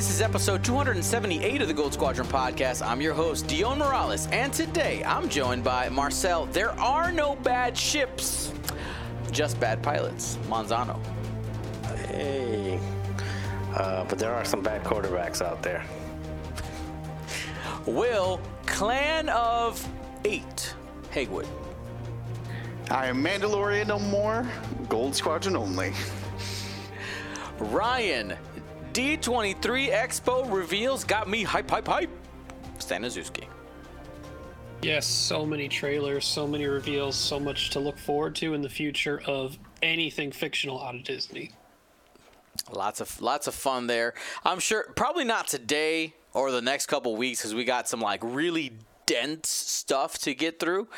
This is episode 278 of the Gold Squadron podcast. I'm your host, Dion Morales, and today I'm joined by Marcel. There are no bad ships, just bad pilots. Monzano. Hey. Uh, but there are some bad quarterbacks out there. Will, Clan of Eight, Hagwood. I am Mandalorian no more, Gold Squadron only. Ryan, D23 Expo reveals got me hype, hype, hype. Staniszewski. Yes, so many trailers, so many reveals, so much to look forward to in the future of anything fictional out of Disney. Lots of lots of fun there. I'm sure probably not today or the next couple weeks because we got some like really dense stuff to get through,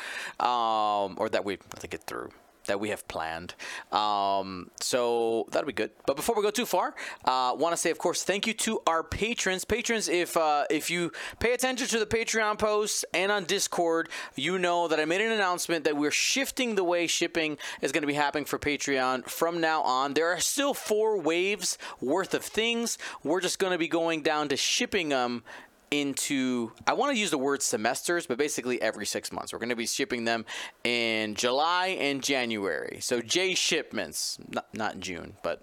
um, or that we have to get through that we have planned. Um, so that'll be good. But before we go too far, uh, want to say, of course, thank you to our patrons. Patrons, if uh, if you pay attention to the Patreon posts and on Discord, you know that I made an announcement that we're shifting the way shipping is going to be happening for Patreon from now on. There are still four waves worth of things. We're just going to be going down to shipping them into I want to use the word semesters, but basically every six months. We're going to be shipping them in July and January. So J shipments, not not June, but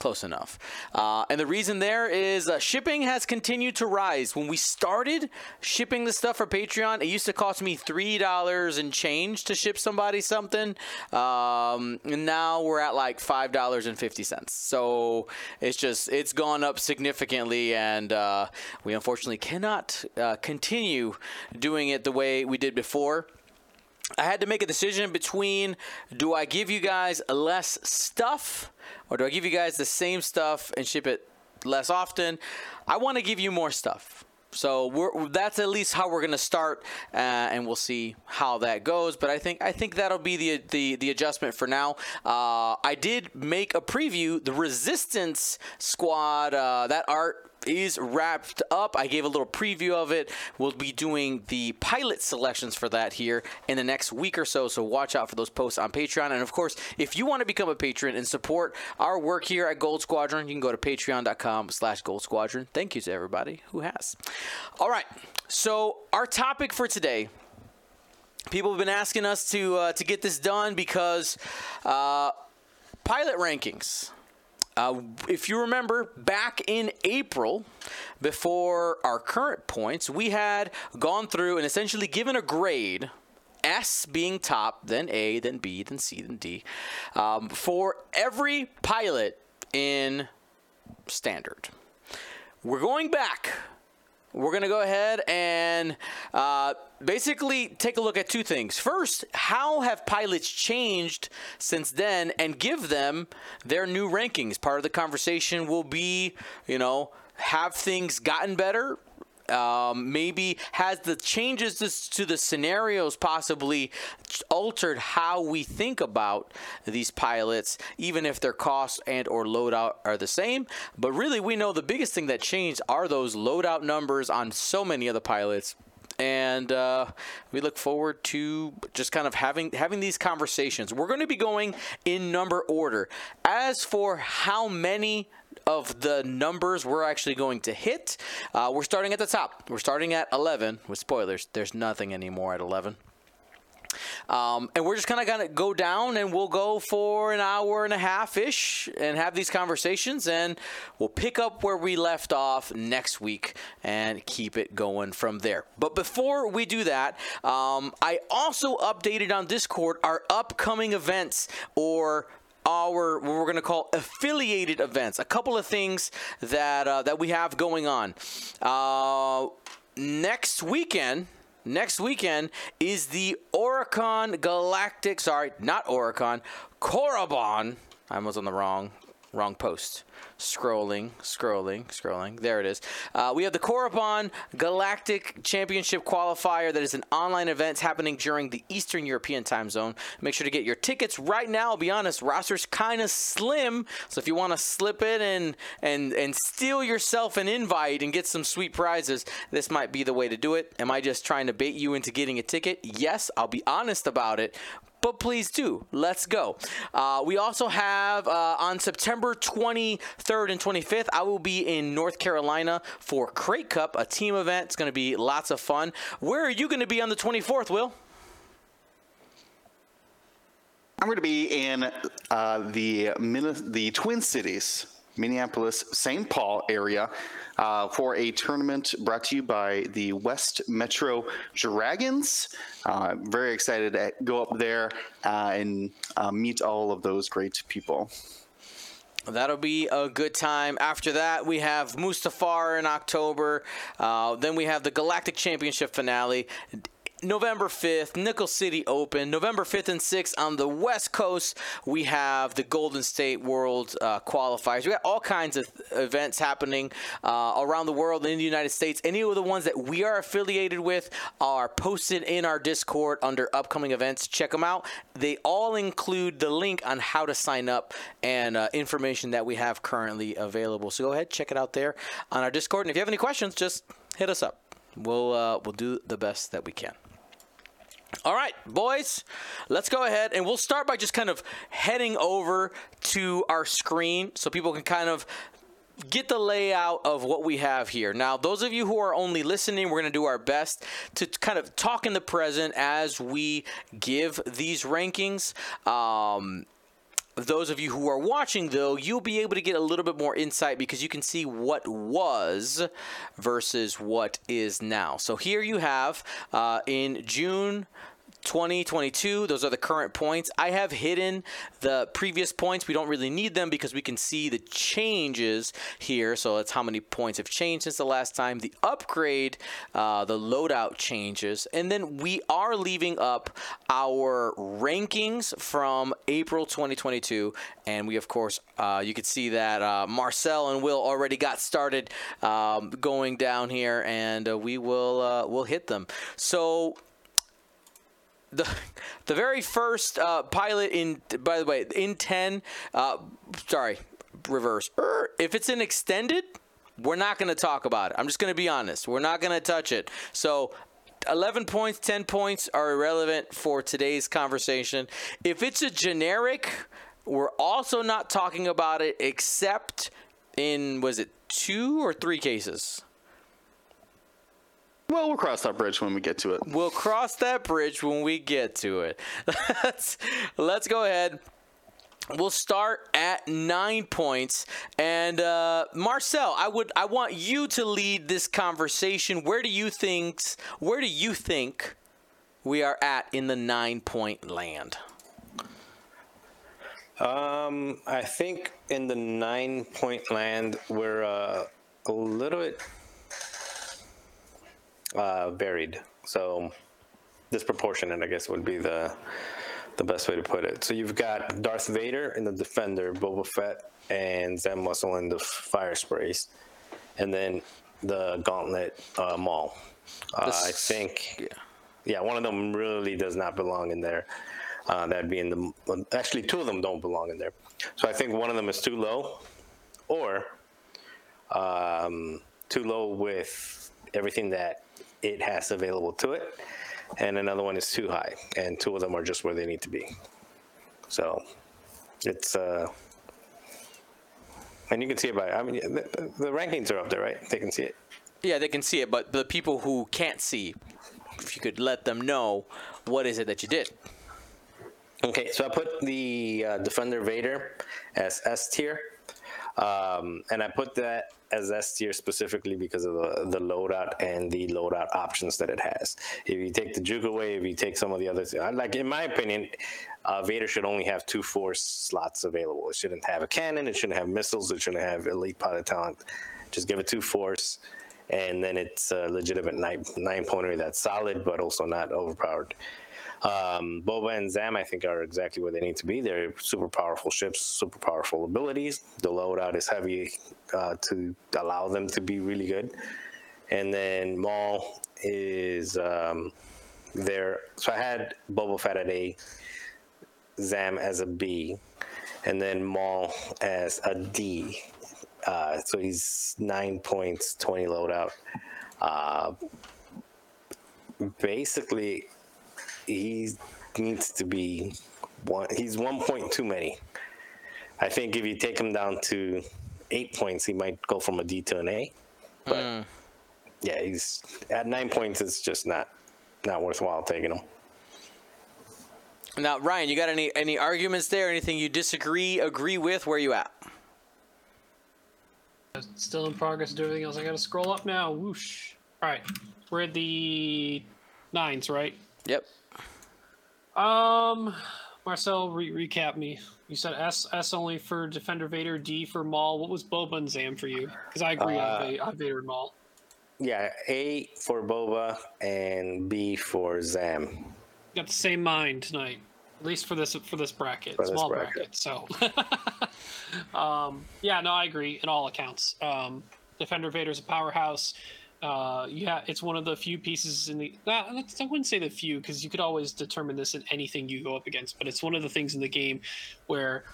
close enough. Uh, and the reason there is uh, shipping has continued to rise. When we started shipping the stuff for Patreon, it used to cost me three dollars and change to ship somebody something. Um, and now we're at like five dollars and fifty cents. So it's just it's gone up significantly, and uh, we unfortunately cannot uh, continue doing it the way we did before. I had to make a decision between do I give you guys less stuff or do I give you guys the same stuff and ship it less often? I want to give you more stuff. So that's at least how we're gonna start, uh, and we'll see how that goes. But I think I think that'll be the the, the adjustment for now. Uh, I did make a preview. The Resistance Squad uh, that art is wrapped up. I gave a little preview of it. We'll be doing the pilot selections for that here in the next week or so. So watch out for those posts on Patreon. And of course, if you want to become a patron and support our work here at Gold Squadron, you can go to patreon.com slash Gold Squadron. Thank you to everybody who has. All right. So our topic for today people have been asking us to uh, to get this done because uh, pilot rankings. Uh, if you remember, back in April, before our current points, we had gone through and essentially given a grade. S being top, then A, then B, then C, then D, um, for every pilot in standard. We're going back we're going to go ahead and uh, basically take a look at two things. First, how have pilots changed since then and give them their new rankings? Part of the conversation will be, you know, have things gotten better? Um, maybe has the changes to the scenarios possibly altered how we think about these pilots, even if their costs and or loadout are the same. But really, we know the biggest thing that changed are those loadout numbers on so many of the pilots and uh, we look forward to just kind of having having these conversations. We're going to be going in number order. As for how many of the numbers we're actually going to hit. Uh, we're starting at the top. We're starting at 11 with spoilers. There's nothing anymore at 11. Um, and we're just kind of going to go down and we'll go for an hour and a half ish and have these conversations. And we'll pick up where we left off next week and keep it going from there. But before we do that, um, I also updated on Discord our upcoming events or our what we're going to call affiliated events. A couple of things that uh, that we have going on. Uh, next weekend. Next weekend is the Oricon Galactic. Sorry, not Oricon. Korriban. I was on the wrong wrong post. Scrolling, scrolling, scrolling. There it is. Uh, we have the Korriban Galactic Championship Qualifier that is an online event happening during the Eastern European time zone. Make sure to get your tickets right now. I'll be honest, roster's kind of slim, so if you want to slip in and and and steal yourself an invite and get some sweet prizes, this might be the way to do it. Am I just trying to bait you into getting a ticket? Yes, I'll be honest about it, but please do. Let's go. Uh, we also have uh, on September 23rd and 25th, I will be in North Carolina for Crate Cup, a team event. It's going to be lots of fun. Where are you going to be on the 24th, Will? I'm going to be in uh, the Min- the Twin Cities, Minneapolis, St. Paul area uh, for a tournament brought to you by the West Metro Dragons. Uh, very excited to go up there uh, and uh, meet all of those great people. That'll be a good time. After that, we have Mustafar in October. Uh, then we have the Galactic Championship finale. November 5th, Nickel City Open. November 5th and 6th on the West Coast, we have the Golden State World uh, qualifiers. We got all kinds of events happening uh, around the world in the United States. Any of the ones that we are affiliated with are posted in our Discord under upcoming events. Check them out. They all include the link on how to sign up and uh, information that we have currently available. So go ahead, check it out there on our Discord. And if you have any questions, just hit us up. We'll uh, we'll do the best that we can. All right, boys, let's go ahead and we'll start by just kind of heading over to our screen so people can kind of get the layout of what we have here. Now, those of you who are only listening, we're going to do our best to kind of talk in the present as we give these rankings. Um, those of you who are watching, though, you'll be able to get a little bit more insight because you can see what was versus what is now. So here you have uh, in June 2022 those are the current points. I have hidden the previous points. We don't really need them because we can see the changes here. So that's how many points have changed since the last time. The upgrade uh, the loadout changes. And then we are leaving up our rankings from april 2022 and we of course uh, you can see that uh, marcel and will already got started um, going down here and uh, we will uh, will hit them. So the the very first uh, pilot in by the way in 10 uh, sorry reverse. Er, if it's an extended we're not going to talk about it. I'm just going to be honest. We're not going to touch it. So 11 points 10 points are irrelevant for today's conversation. If it's a generic we're also not talking about it except in was it two or three cases Well, we'll cross that bridge when we get to it. We'll cross that bridge when we get to it. let's, let's go ahead. We'll start at nine points, and uh, Marcel, I would I want you to lead this conversation. Where do you think Where do you think we are at in the nine point land? Um, I think in the nine point land, we're uh, a little bit uh, varied. So disproportionate, I guess, would be the the best way to put it. So you've got Darth Vader in the Defender, Boba Fett, and Zam Wesell in the Fire Sprays, and then the Gauntlet uh, Maul. Uh, I think, yeah. yeah, one of them really does not belong in there. Uh, that'd be in the. well, Actually, two of them don't belong in there. So I think one of them is too low, or um, too low with everything that it has available to it, and another one is too high, and two of them are just where they need to be. So it's. Uh, and you can see it by, I mean, the, the rankings are up there, right? They can see it. Yeah, they can see it, but the people who can't see, if you could let them know, what is it that you did? Okay, so I put the uh, Defender Vader as S tier, um, and I put that as S tier specifically because of the, the loadout and the loadout options that it has. If you take the juke away, if you take some of the others, like in my opinion, uh, Vader should only have two force slots available. It shouldn't have a cannon, it shouldn't have missiles, it shouldn't have elite pilot talent. Just give it two force, and then it's a legitimate nine, nine pointer that's solid, but also not overpowered. Um, Boba and Zam, I think, are exactly where they need to be. They're super powerful ships, super powerful abilities. The loadout is heavy uh, to allow them to be really good. And then Maul is um, there. So I had Boba Fett at A, Zam as a B, and then Maul as a D. Uh, so he's nine points, 20 loadout. Uh, basically, he's needs to be one. He's one point too many. I think if you take him down to eight points, he might go from a D to an A. But hmm. yeah, he's at nine points. It's just not not worthwhile taking him. Now, Ryan, you got any any arguments there? Anything you disagree, agree with? Where you at? Still in progress. Do everything else. I gotta scroll up now. Whoosh. All right, we're at the nines, right? Yep. Um, Marcel, re- recap me. You said S S only for Defender Vader, D for Maul. What was Boba and Zam for you? Because I agree on, Va- on Vader and Maul. Yeah, A for Boba and B for Zam. Got the same mind tonight, at least for this for this bracket, For this small bracket. bracket. So, um, yeah, no, I agree in all accounts. Um, Defender Vader's a powerhouse. Uh, yeah, it's one of the few pieces in the. Uh, I wouldn't say the few because you could always determine this in anything you go up against, but it's one of the things in the game where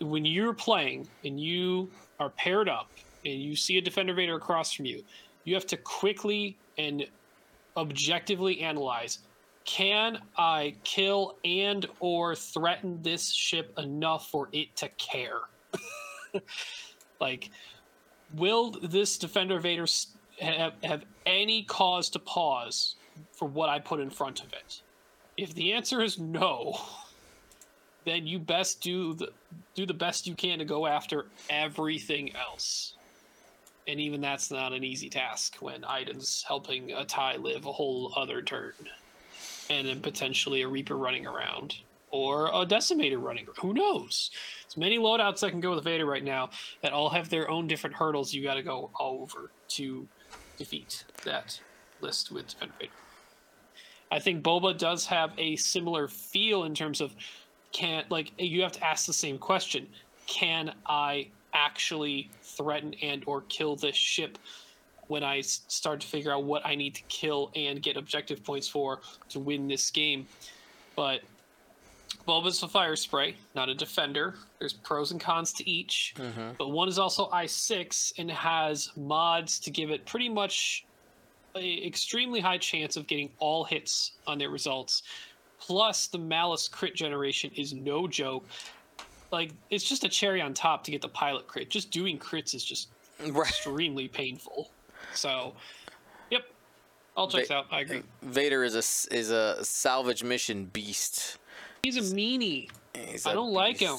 when you're playing and you are paired up and you see a Defender Vader across from you, you have to quickly and objectively analyze can i kill and or threaten this ship enough for it to care like will this defender vader s- have, have any cause to pause for what i put in front of it if the answer is no then you best do the do the best you can to go after everything else and even that's not an easy task when Iden's helping a tie live a whole other turn. And then potentially a Reaper running around. Or a Decimator running Who knows? There's many loadouts that can go with Vader right now that all have their own different hurdles you gotta go over to defeat that list with Defender I think Boba does have a similar feel in terms of can like you have to ask the same question. Can I actually threaten and or kill this ship When I start to figure out what I need to kill and get objective points for to win this game? But Boba's a fire spray, not a defender. There's pros and cons to each, mm-hmm. but one is also i6 and has mods to give it pretty much a extremely high chance of getting all hits on their results. Plus, the malice crit generation is no joke. Like, it's just a cherry on top to get the pilot crit. Just doing crits is just Right. extremely painful. So, yep, all checks Va- out. I agree. Vader is a is a salvage mission beast. He's a meanie. He's I a don't like him.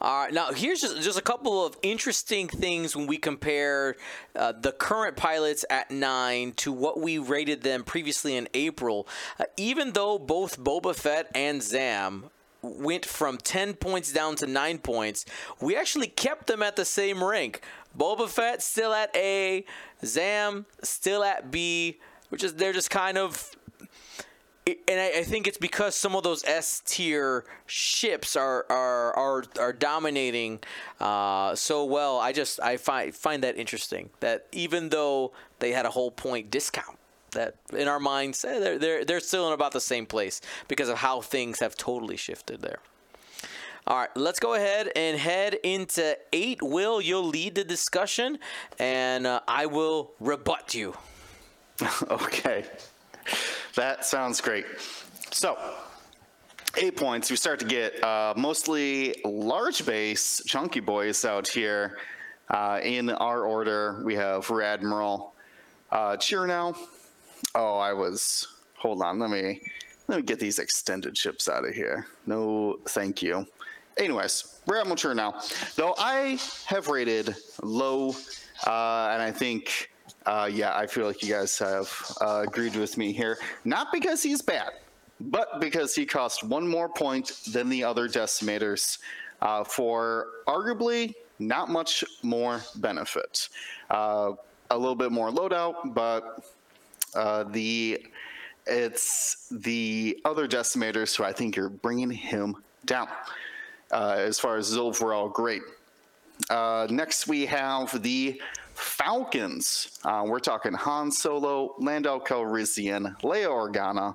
All right, now here's just, just a couple of interesting things when we compare uh, the current pilots at nine to what we rated them previously in April. Uh, even though both Boba Fett and Zam went from 10 points down to 9 points, we actually kept them at the same rank. Boba Fett still at A, Zam still at B, which is they're just kind of and I, I think it's because some of those S tier ships are are are, are dominating uh, so well. I just I find find that interesting that even though they had a whole point discount, that in our minds eh, they're they're they're still in about the same place because of how things have totally shifted there. All right, let's go ahead and head into eight. Will you'll lead the discussion, and uh, I will rebut you. Okay. That sounds great. So, eight points. We start to get uh, mostly large base, chunky boys out here. Uh, in our order, we have Rear Admiral uh, Chiraneau. Oh, I was. Hold on. Let me let me get these extended ships out of here. No, thank you. Anyways, Rear Admiral Chiraneau. Though I have rated low, uh, and I think uh, yeah, I feel like you guys have uh, agreed with me here. Not because he's bad, but because he cost one more point than the other decimators uh, for arguably not much more benefit. Uh, a little bit more loadout, but uh, the it's the other decimators who I think are bringing him down uh, as far as his overall grade. Next, we have the Falcons. Uh, we're talking Han Solo, Lando Calrissian, Leia Organa,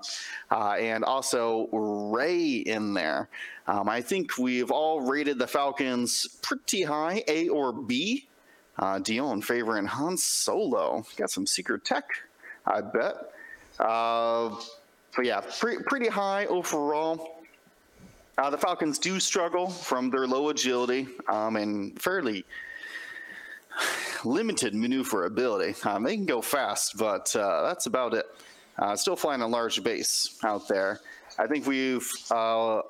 uh, and also Rey in there. Um, I think we've all rated the Falcons pretty high, A or B. Uh, Dion favoring Han Solo. Got some secret tech, I bet. Uh, but yeah, pre- pretty high overall. Uh, the Falcons do struggle from their low agility um, and fairly limited maneuverability. Um, they can go fast, but uh, that's about it. Uh, still flying a large base out there. I think we've uh,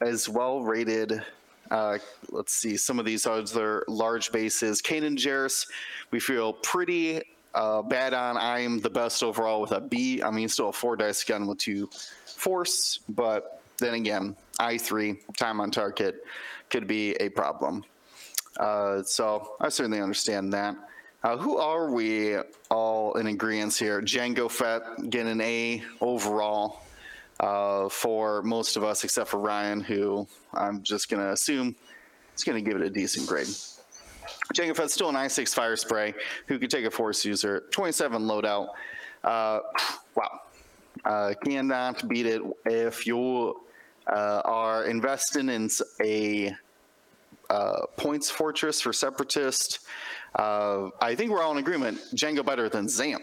as well rated. Uh, let's see some of these other large bases. Kanan Jarrus, we feel pretty uh, bad on. I'm the best overall with a B. I mean, still a four dice gun with two force, but then again, I3 time on target could be a problem. Uh, so I certainly understand that. Uh, who are we all in agreement here? Django Fett getting an A overall uh, for most of us, except for Ryan, who I'm just going to assume is going to give it a decent grade. Django Fett's still an I6 fire spray who could take a force user, 27 loadout. Uh, wow. Uh, cannot beat it if you uh, are investing in a uh, points fortress for separatist. Uh, I think we're all in agreement. Django better than Zam.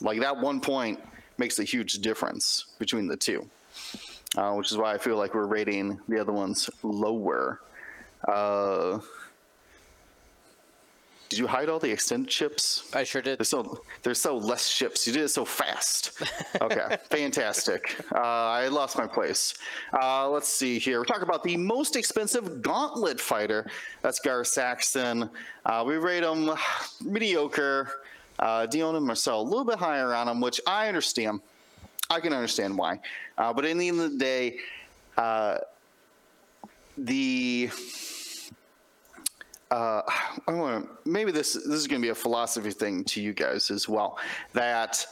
Like that one point makes a huge difference between the two, uh, which is why I feel like we're rating the other ones lower. Did you hide all the extended chips? I sure did. There's so there's so less ships. You did it so fast. Okay, fantastic. Uh, I lost my place. Uh, let's see here. We're talking about the most expensive gauntlet fighter. That's Gar Saxon. Uh, we rate him mediocre. Uh, Dion and Marcel a little bit higher on him, which I understand. I can understand why. Uh, but in the end of the day, uh, the uh, I want to maybe this this is going to be a philosophy thing to you guys as well. That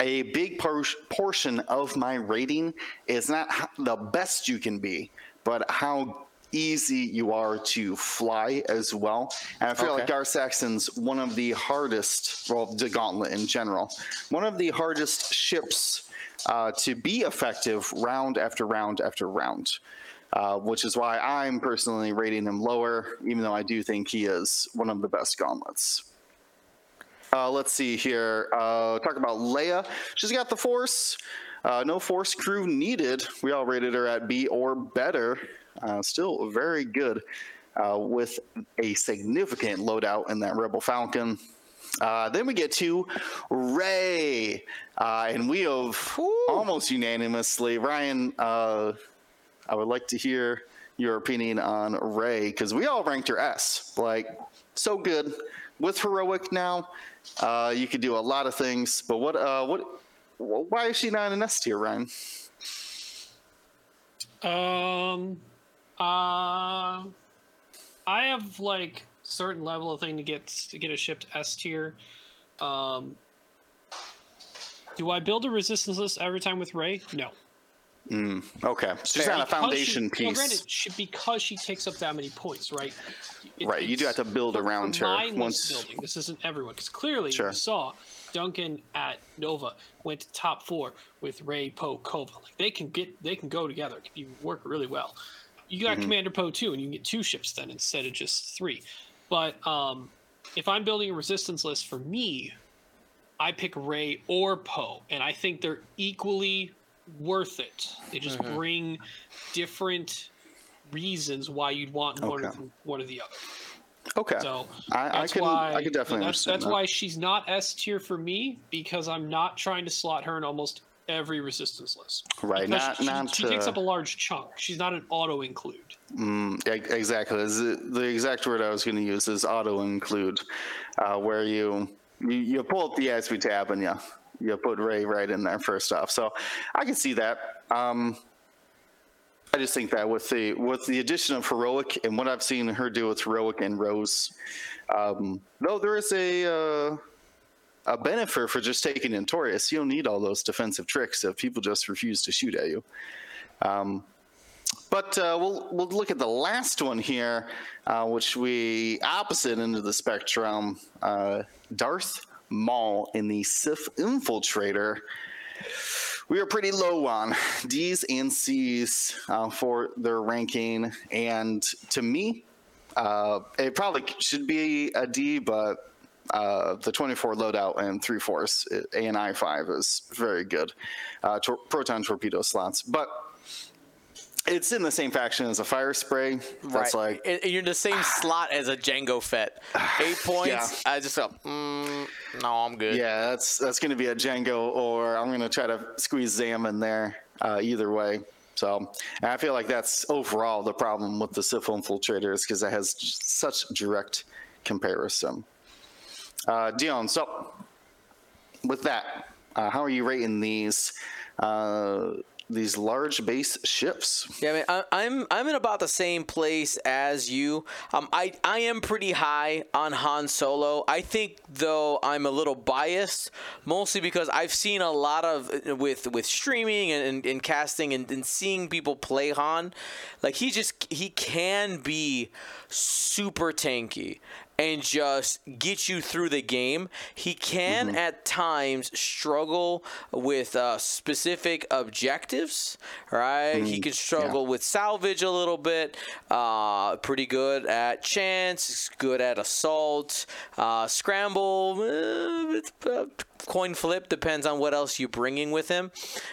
a big por- portion of my rating is not the best you can be, but how easy you are to fly as well. And I feel like Okay. Gar Saxon's one of the hardest, well, the Gauntlet in general, one of the hardest ships uh, to be effective round after round after round uh, which is why I'm personally rating him lower, even though I do think he is one of the best gauntlets. Uh, let's see here. Uh, talk about Leia. She's got the Force. Uh, no Force crew needed. We all rated her at B or better. Uh, still very good uh, with a significant loadout in that Rebel Falcon. Uh, then we get to Rey, uh, and we have almost unanimously. Ryan, uh, I would like to hear your opinion on Rey because we all ranked her S. Like, so good with heroic now. Uh, you could do a lot of things, but what? Uh, what? Why is she not an S tier, Ryan? Um, uh, I have like certain level of thing to get to get a ship to S tier. Um, do I build a resistance list every time with Rey? No. Okay, she's Fair. not a foundation she, well, piece, granted, she, because she takes up that many points, right? It- right? You do have to build around her once. building. This isn't everyone because clearly Sure. you saw Duncan at Nova went to top four with Rey Poe Kova. Like they can get they can go together. You work really well. You Mm-hmm. got Commander Poe too, and you can get two ships then instead of just three. But um, if I'm building a resistance list for me, I pick Rey or Poe, and I think they're equally worth it. They just Mm-hmm. bring different reasons why you'd want one, Okay. or, one or the other. Okay, So I, I can why I can definitely that's, that's that. why she's not S tier for me because I'm not trying to slot her in almost every resistance list. Right, not she, not. she takes uh, up a large chunk. She's not an auto include. Mm, exactly. The exact word I was going to use is auto include, uh, where you, you you pull up the ISP tab and you you put Rey right in there first off. So I can see that. Um, I just think that with the with the addition of heroic and what I've seen her do with heroic and Rose, um, though there is a uh, a benefit for just taking Notorious. You don't need all those defensive tricks if people just refuse to shoot at you. But uh, we'll we'll look at the last one here, uh, which we opposite end of the spectrum. Uh, Darth Maul in the Sith Infiltrator. We are pretty low on D's and C's uh, for their ranking, and to me, uh, it probably should be a D, but uh, the 24 loadout and three force A and I five is very good. Uh, proton torpedo slots, but it's in the same faction as a fire spray. That's like And- you're in the same slot as a Django Fett. Eight points. Yeah. I just felt, mm, no, I'm good. Yeah, that's that's going to be a Django, or I'm going to try to squeeze Zam in there. Uh, either way, so and I feel like that's overall the problem with the Sith infiltrators because it has such direct comparison. Uh, Dion, so with that, uh, how are you rating these uh, these large base ships? Yeah, I mean, I, I'm I'm in about the same place as you. Um, I I am pretty high on Han Solo. I think though I'm a little biased, mostly because I've seen a lot of with with streaming and, and, and casting and, and seeing people play Han. Like he just he can be super tanky and just get you through the game. He can at times struggle with uh, specific objectives, right? he can struggle with salvage a little bit. Uh, pretty good at chance, good at assault, uh, scramble, uh, it's, uh, coin flip depends on what else you're bringing with him.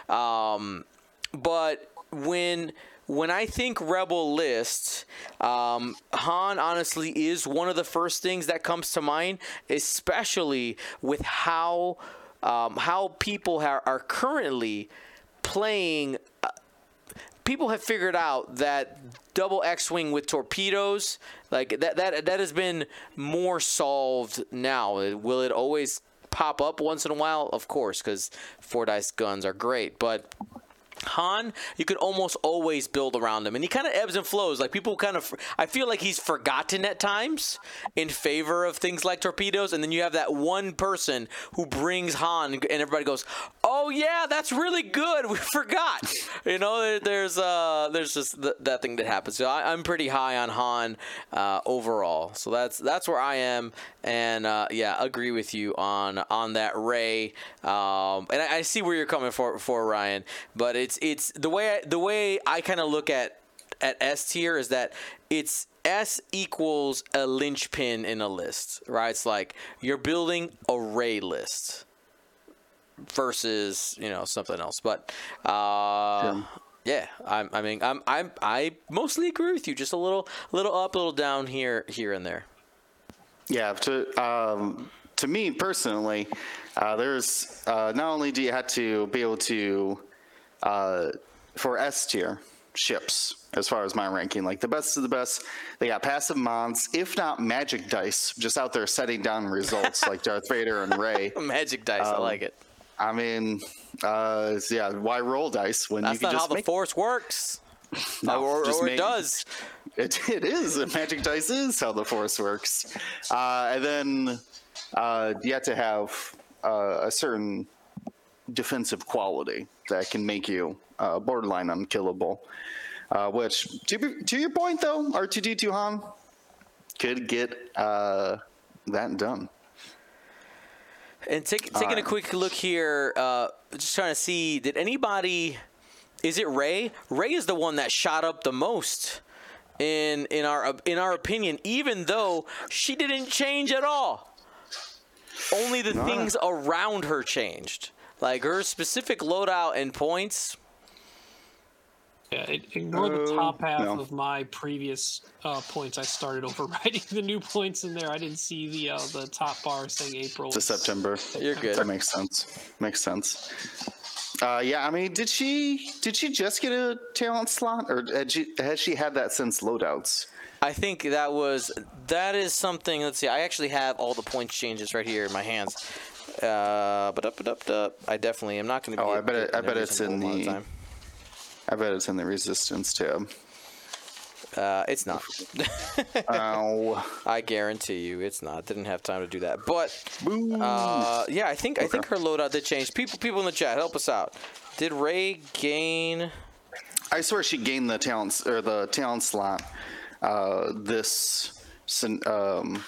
Um, but when when I think Rebel list, um, Han honestly is one of the first things that comes to mind, especially with how um, how people are currently playing. Uh, people have figured out that double X-wing with torpedoes, like that that that has been more solved now. Will it always pop up once in a while? Of course, because four dice guns are great, but Han, you could almost always build around him, and he kind of ebbs and flows. Like people kind of, I feel like he's forgotten at times in favor of things like torpedoes, and then you have that one person who brings Han, and everybody goes, "Oh yeah, that's really good. We forgot." you know, there's uh, there's just th- that thing that happens. So I, I'm pretty high on Han uh, overall. So that's that's where I am, and uh, yeah, agree with you on on that Rey. Um, and I, I see where you're coming for for Ryan, but it's it's the way I, the way I kind of look at at S tier is that it's S equals a linchpin in a list, right? It's like you're building array Rey list versus you know something else. But uh, yeah, I'm, I mean I'm I'm I mostly agree with you. Just a little little up, a little down here here and there. Yeah, to um, to me personally, uh, there's uh, not only do you have to be able to uh, for S tier ships as far as my ranking, like the best of the best, they got passive mons, if not magic dice, just out there setting down results like Darth Vader and Rey. Magic dice, I like it. I mean, uh, yeah, why roll dice when That's you can not how just the make Force works. No, or just or make- it does. It, it is. Magic dice is how the force works. Uh, and then uh, you have to have uh, a certain defensive quality that can make you uh, borderline unkillable. Uh, which, to, be- to your point though, R2D2 Han could get uh, that done. And take, taking a quick look here, uh, just trying to see, did anybody? Is it Rey? Rey is the one that shot up the most in in our in our opinion, even though she didn't change at all. Only the things around her changed, like her specific loadout and points. Yeah, ig- ignore the Uh, top half no. of my previous uh, points. I started overriding the new points in there. I didn't see the uh, the top bar saying April. To September. You're good. That makes sense. Makes sense. Uh, yeah, I mean, did she did she just get a talent slot, or had she, has she had that since loadouts? I think that was that is something. Let's see. I actually have all the points changes right here in my hands. Uh, but up, but up, up. I definitely am not going to. Be Oh, I bet it- I bet it's in the- time. I bet it's in the resistance tab. Uh, it's not. Ow. I guarantee you, it's not. Didn't have time to do that. But uh, yeah, I think I think her loadout did change. People, people in the chat, help us out. Did Rey gain? I swear she gained the talents or the talent slot uh, this um,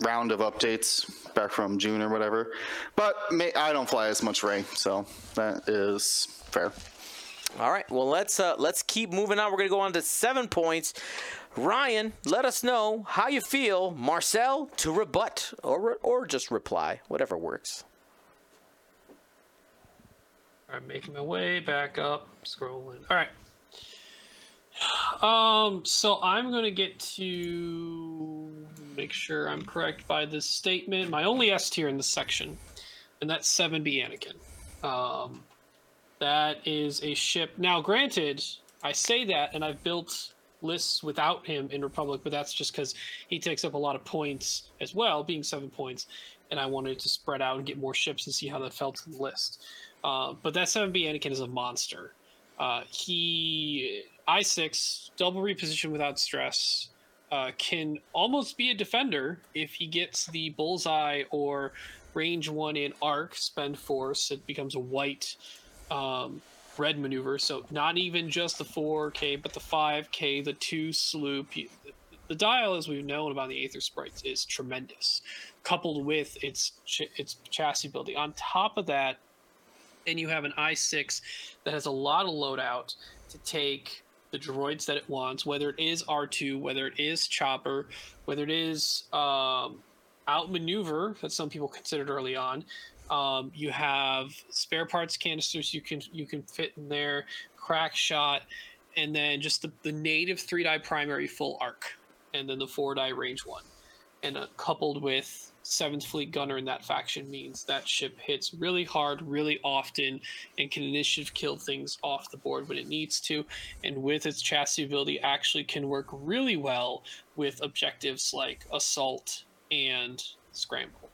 round of updates back from June or whatever. But may, I don't fly as much Rey, so that is fair. All right. Well, let's uh, let's keep moving on. We're gonna go on to seven points. Ryan, let us know how you feel. Marcel to rebut or re- or just reply, whatever works. I'm making my way back up, scrolling. All right. Um, so I'm gonna get to make sure I'm correct by this statement. My only S tier in this section, and that's 7B Anakin. Um, that is a ship. Now, granted, I say that, and I've built lists without him in Republic, but that's just because he takes up a lot of points as well, being seven points, and I wanted to spread out and get more ships and see how that felt in the list. Uh, but that 7B Anakin is a monster. Uh, he I6 double reposition without stress uh, can almost be a defender if he gets the bullseye or range one in arc spend force. It becomes a white um, red maneuver. So not even just the 4K, but the 5K, the two sloop. The dial, as we've known about the Aethersprites, is tremendous, coupled with its ch- its chassis ability. On top of that, then you have an i6 that has a lot of loadout to take the droids that it wants, whether it is R2, whether it is Chopper, whether it is um, outmaneuver that some people considered early on. Um, you have spare parts canisters you can you can fit in there, crack shot, and then just the, the native three die primary full arc, and then the four die range one, and uh, coupled with seventh fleet gunner in that faction means that ship hits really hard, really often, and can initiative kill things off the board when it needs to. And with its chassis ability, actually can work really well with objectives like assault and scramble.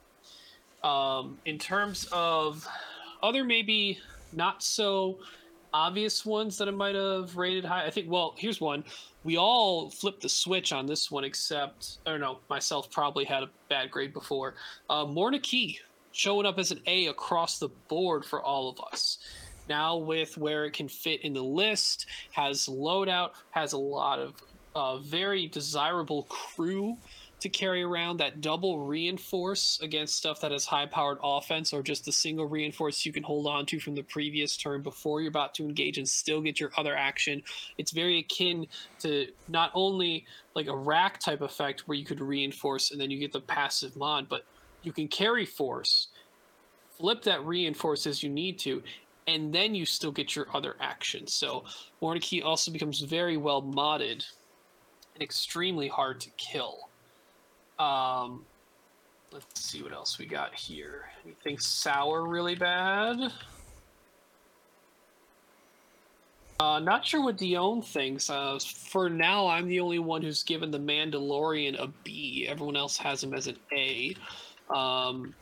Um, in terms of other maybe not so obvious ones that I might have rated high, I think. Well, here's one. We all flipped the switch on this one, except, or no, myself probably had a bad grade before. Uh, Morna Kee showing up as an A across the board for all of us. Now, with where it can fit in the list, has loadout, has a lot of uh, very desirable crew to carry around that double reinforce against stuff that has high powered offense or just the single reinforce you can hold on to from the previous turn before you're about to engage and still get your other action. It's very akin to not only like a rack type effect where you could reinforce and then you get the passive mod, but you can carry force, flip that reinforce as you need to, and then you still get your other action. So Morna also becomes very well modded and extremely hard to kill. Um, let's see what else we got here. Anything sour really bad? Uh, not sure what Dion thinks. Uh, for now, I'm the only one who's given the Mandalorian a B. Everyone else has him as an A. Um,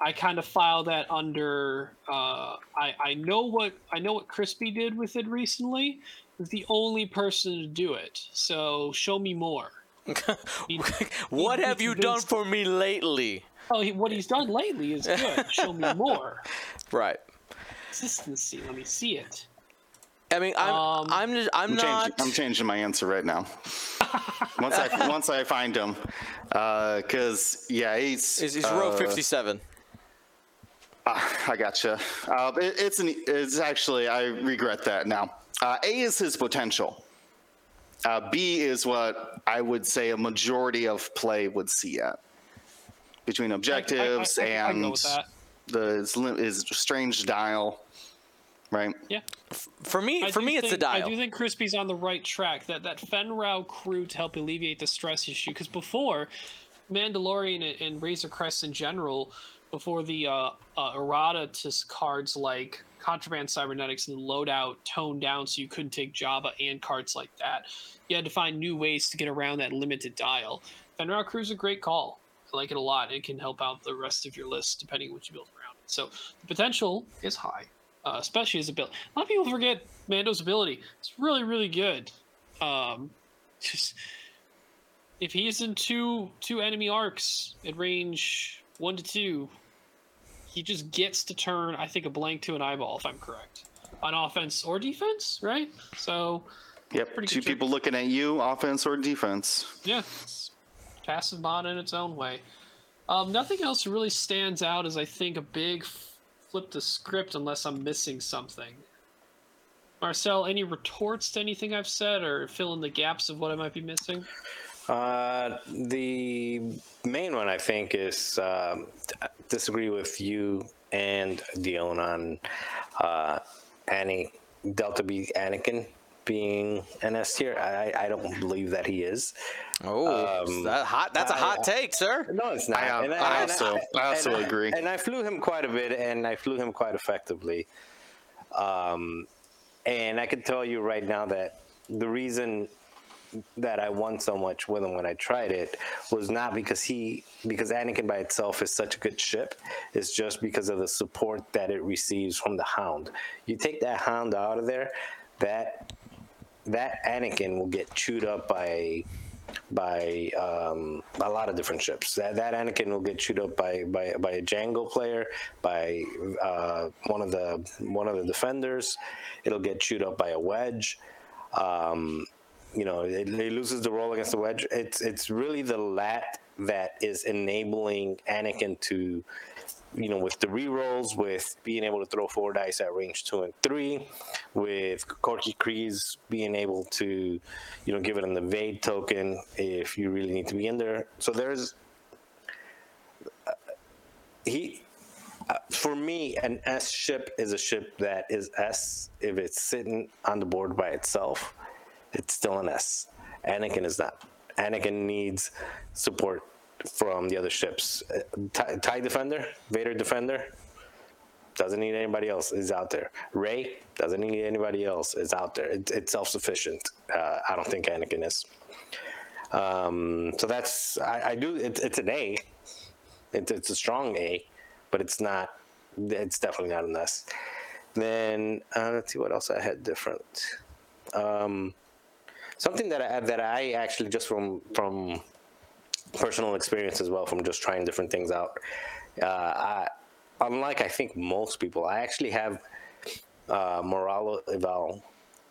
I kind of file that under. Uh, I I know what I know what Crispy did with it recently. Is the only person to do it. So show me more. He- what he have you done for me lately? Oh, he, what he's done lately is good. Show me more Right. consistency. Let me see it. I mean, I'm Um, I'm just, I'm, I'm not. changing, I'm changing my answer right now. once I once I find him, because yeah, he's he's is row uh, 57? I gotcha. Uh, it, it's an it's actually I regret that now. Uh, a is his potential. Uh, B is what I would say a majority of play would see at between objectives I, I, I, I and go the is, lim- his strange dial, right? Yeah. For me, I for do me, it's the think- I do think Crispy's on the right track. That that Fenrau crew to help alleviate the stress issue. Because before, Mandalorian and, and Razor Crest in general, before the uh, uh, errata to cards like Contraband Cybernetics and Loadout toned down so you couldn't take Java and cards like that, you had to find new ways to get around that limited dial. Fenrock Crew is a great call. I like it a lot. It can help out the rest of your list depending on what you build around it. So the potential is high uh, especially a build. A lot of people forget Mando's ability. It's really, really good. Um, just if he's in two two enemy arcs at range one to two, he just gets to turn. I think a blank to an eyeball, if I'm correct, on offense or defense, right? So Yep. Two people looking at you, offense or defense. yeah, it's passive mod in its own way. Um, nothing else really stands out as I think a big flip the script unless I'm missing something. Marcel, any retorts to anything I've said, or fill in the gaps of what I might be missing? Uh, the main one I think is um, disagree with you and Dion on uh, Annie Delta B Anakin being an S tier. I, I don't believe that he is. Oh, Um, that hot. That's a I- hot take, sir. No, it's not. I, uh, And I and also, I also and agree. And I flew him quite a bit, and I flew him quite effectively. Um, and I can tell you right now that the reason that I won so much with him when I tried it was not because he, because Anakin by itself is such a good ship. It's just because of the support that it receives from the Hound. You take that Hound out of there, that that Anakin will get chewed up by by um, a lot of different ships. That, that Anakin will get chewed up by by, by a Jango player, by uh, one of the one of the defenders. It'll get chewed up by a wedge. Um, you know, it, it loses the roll against the wedge. It's it's really the lat that is enabling Anakin to, you know, with the rerolls, with being able to throw four dice at range two and three, with Corky Kreese being able to, you know, give it an evade token if you really need to be in there. So there's uh, he. Uh, for me, an S ship is a ship that is S if it's sitting on the board by itself it's still an S. Anakin is not. Anakin needs support from the other ships. Uh, TIE, TIE Defender, Vader Defender, doesn't need anybody else. Is out there. Rey doesn't need anybody else. Is out there. It, it's self-sufficient. Uh, I don't think Anakin is. Um, so that's I, I do. It, it's an A. It, it's a strong A, but it's not. It's definitely not an S. Then uh, let's see what else I had different. Um, something that I that I actually just from from personal experience as well from just trying different things out. Uh, I, unlike I think most people, I actually have uh, Moralo Eval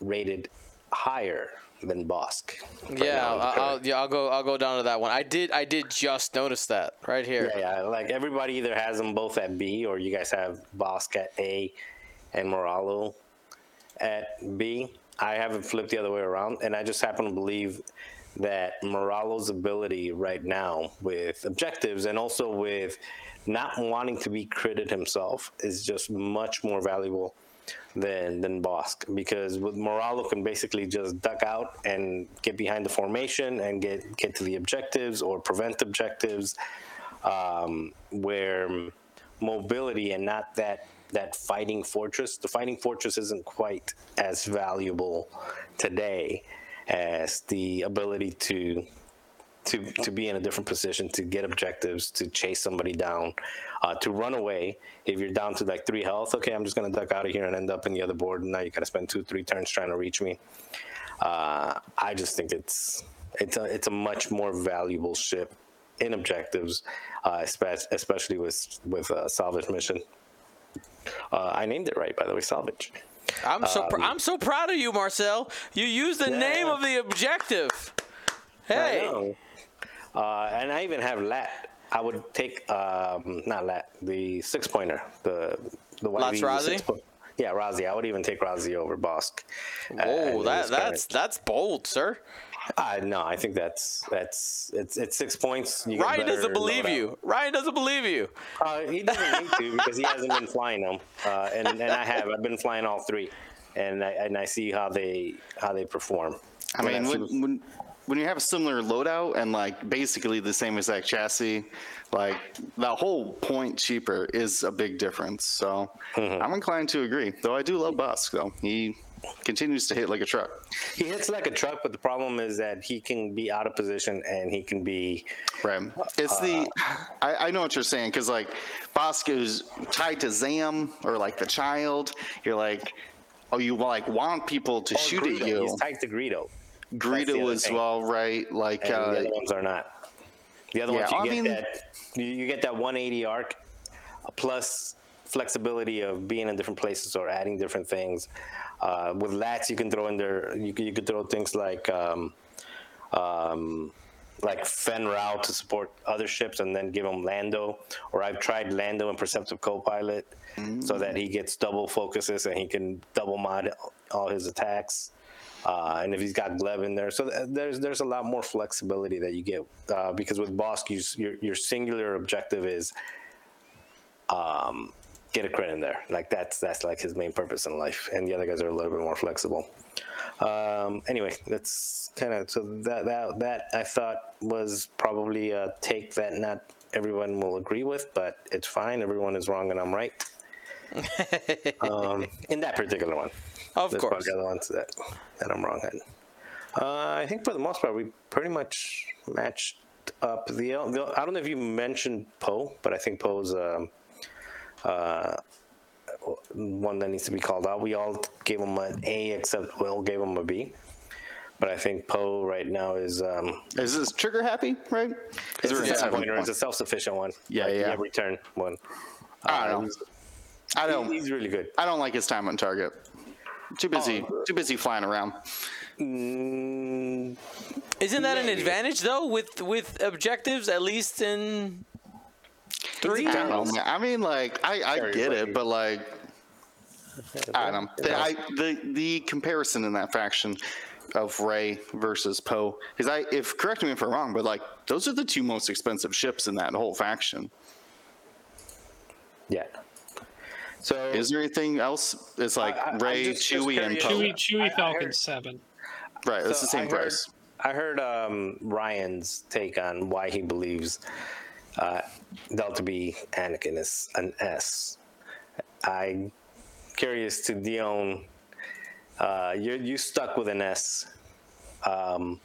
rated higher than Bossk. right Yeah, I'll, I'll, yeah, I'll go. I'll go down to that one. I did. I did just notice that right here. Yeah, yeah. Like everybody either has them both at B or you guys have Bossk at A and Moralo at B. I have it flipped the other way around, and I just happen to believe that Moralo's ability right now with objectives and also with not wanting to be critted himself is just much more valuable than than Bossk. Because with Moralo can basically just duck out and get behind the formation and get get to the objectives or prevent objectives um, where mobility and not that that fighting fortress the fighting fortress isn't quite as valuable today as the ability to to to be in a different position to get objectives to chase somebody down uh, to run away. If you're down to like three health okay i'm just to duck out of here and end up in the other board and now you got to spend two three turns trying to reach me. Uh, i just think it's it's a, it's a much more valuable ship in objectives uh, especially with with uh, salvage mission uh, i named it right by the way salvage I'm so. Pr- I'm so proud of you, Marcel. You used the name of the objective. Hey. Uh, and I even have lat. I would take um, not lat the six pointer the the YV Razzi? six po- Yeah, Razzi. I would even take Razzi over Bossk. Uh, Oh, and that that's that's bold, sir. Uh, no, I think that's that's it's it's six points. You Ryan better doesn't believe you. Ryan doesn't believe you. Uh, he doesn't need to because he hasn't been flying them, uh, and and I have. I've been flying all three, and I and I see how they how they perform. I mean, When when, when when you have a similar loadout and like basically the same exact chassis, like the whole point cheaper is a big difference. So Mm-hmm. I'm inclined to agree. Though I do love Bossk, though he continues to hit like a truck. he hits like a truck, but the problem is that he can be out of position and he can be Right. It's the I, I know what you're saying because like Bossk is tied to Zam or like the child. You're like, oh, you like want people to shoot Greedo. at you. He's tied to Greedo. The Greedo as thing. well, right? Like, And the uh, other ones are not. The other Yeah, ones you I get mean- that you get that 180 arc plus flexibility of being in different places or adding different things. Uh, with lats, you can throw in there. You, can- you could throw things like um, um, like Fenn Rau to support other ships and then give him Lando, or I've tried Lando and Perceptive Copilot so that he gets double focuses and he can double mod all his attacks. Uh, and if he's got Gleb in there, so th- there's there's a lot more flexibility that you get uh, because with Bossk, you, your your singular objective is um, get a crit in there. Like that's that's like his main purpose in life, and the other guys are a little bit more flexible. Um, anyway, that's kind of so that that that I thought was probably a take that not everyone will agree with, but it's fine. Everyone is wrong and I'm right. um, in that particular one, Of There's course. other ones that that I'm wrong in. Uh, I think for the most part we pretty much matched up. The, the I don't know if you mentioned Poe, but I think Poe's. Um, uh, one that needs to be called out. We all gave him an A except Will gave him a B. But I think Poe right now is um, Is this trigger happy, right? it's we're a at seven seven pointer. It's a self-sufficient one. Yeah, Like, yeah. return one. I Uh, don't know. I he's, don't. he's really good. I don't like his time on target. Too busy. Oh. Too busy flying around. Mm, Isn't that an advantage though with with objectives at least in three? I don't know. man. I mean, like, I, I Very get lucky. it, but like, I don't. The, I, the the comparison in that faction of Rey versus Poe is I if correct me if I'm wrong, but like those are the two most expensive ships in that whole faction. yeah. So Is there anything else? It's like I- I'm Rey, just- just Chewie, and curious. Poe. Chewy, Chewy I- I Falcon heard- seven. Right, that's So the same I heard- price. I heard um, Ryan's take on why he believes uh, Delta B Anakin is an S. I'm curious to Dion. Uh, you you stuck with an S. Um,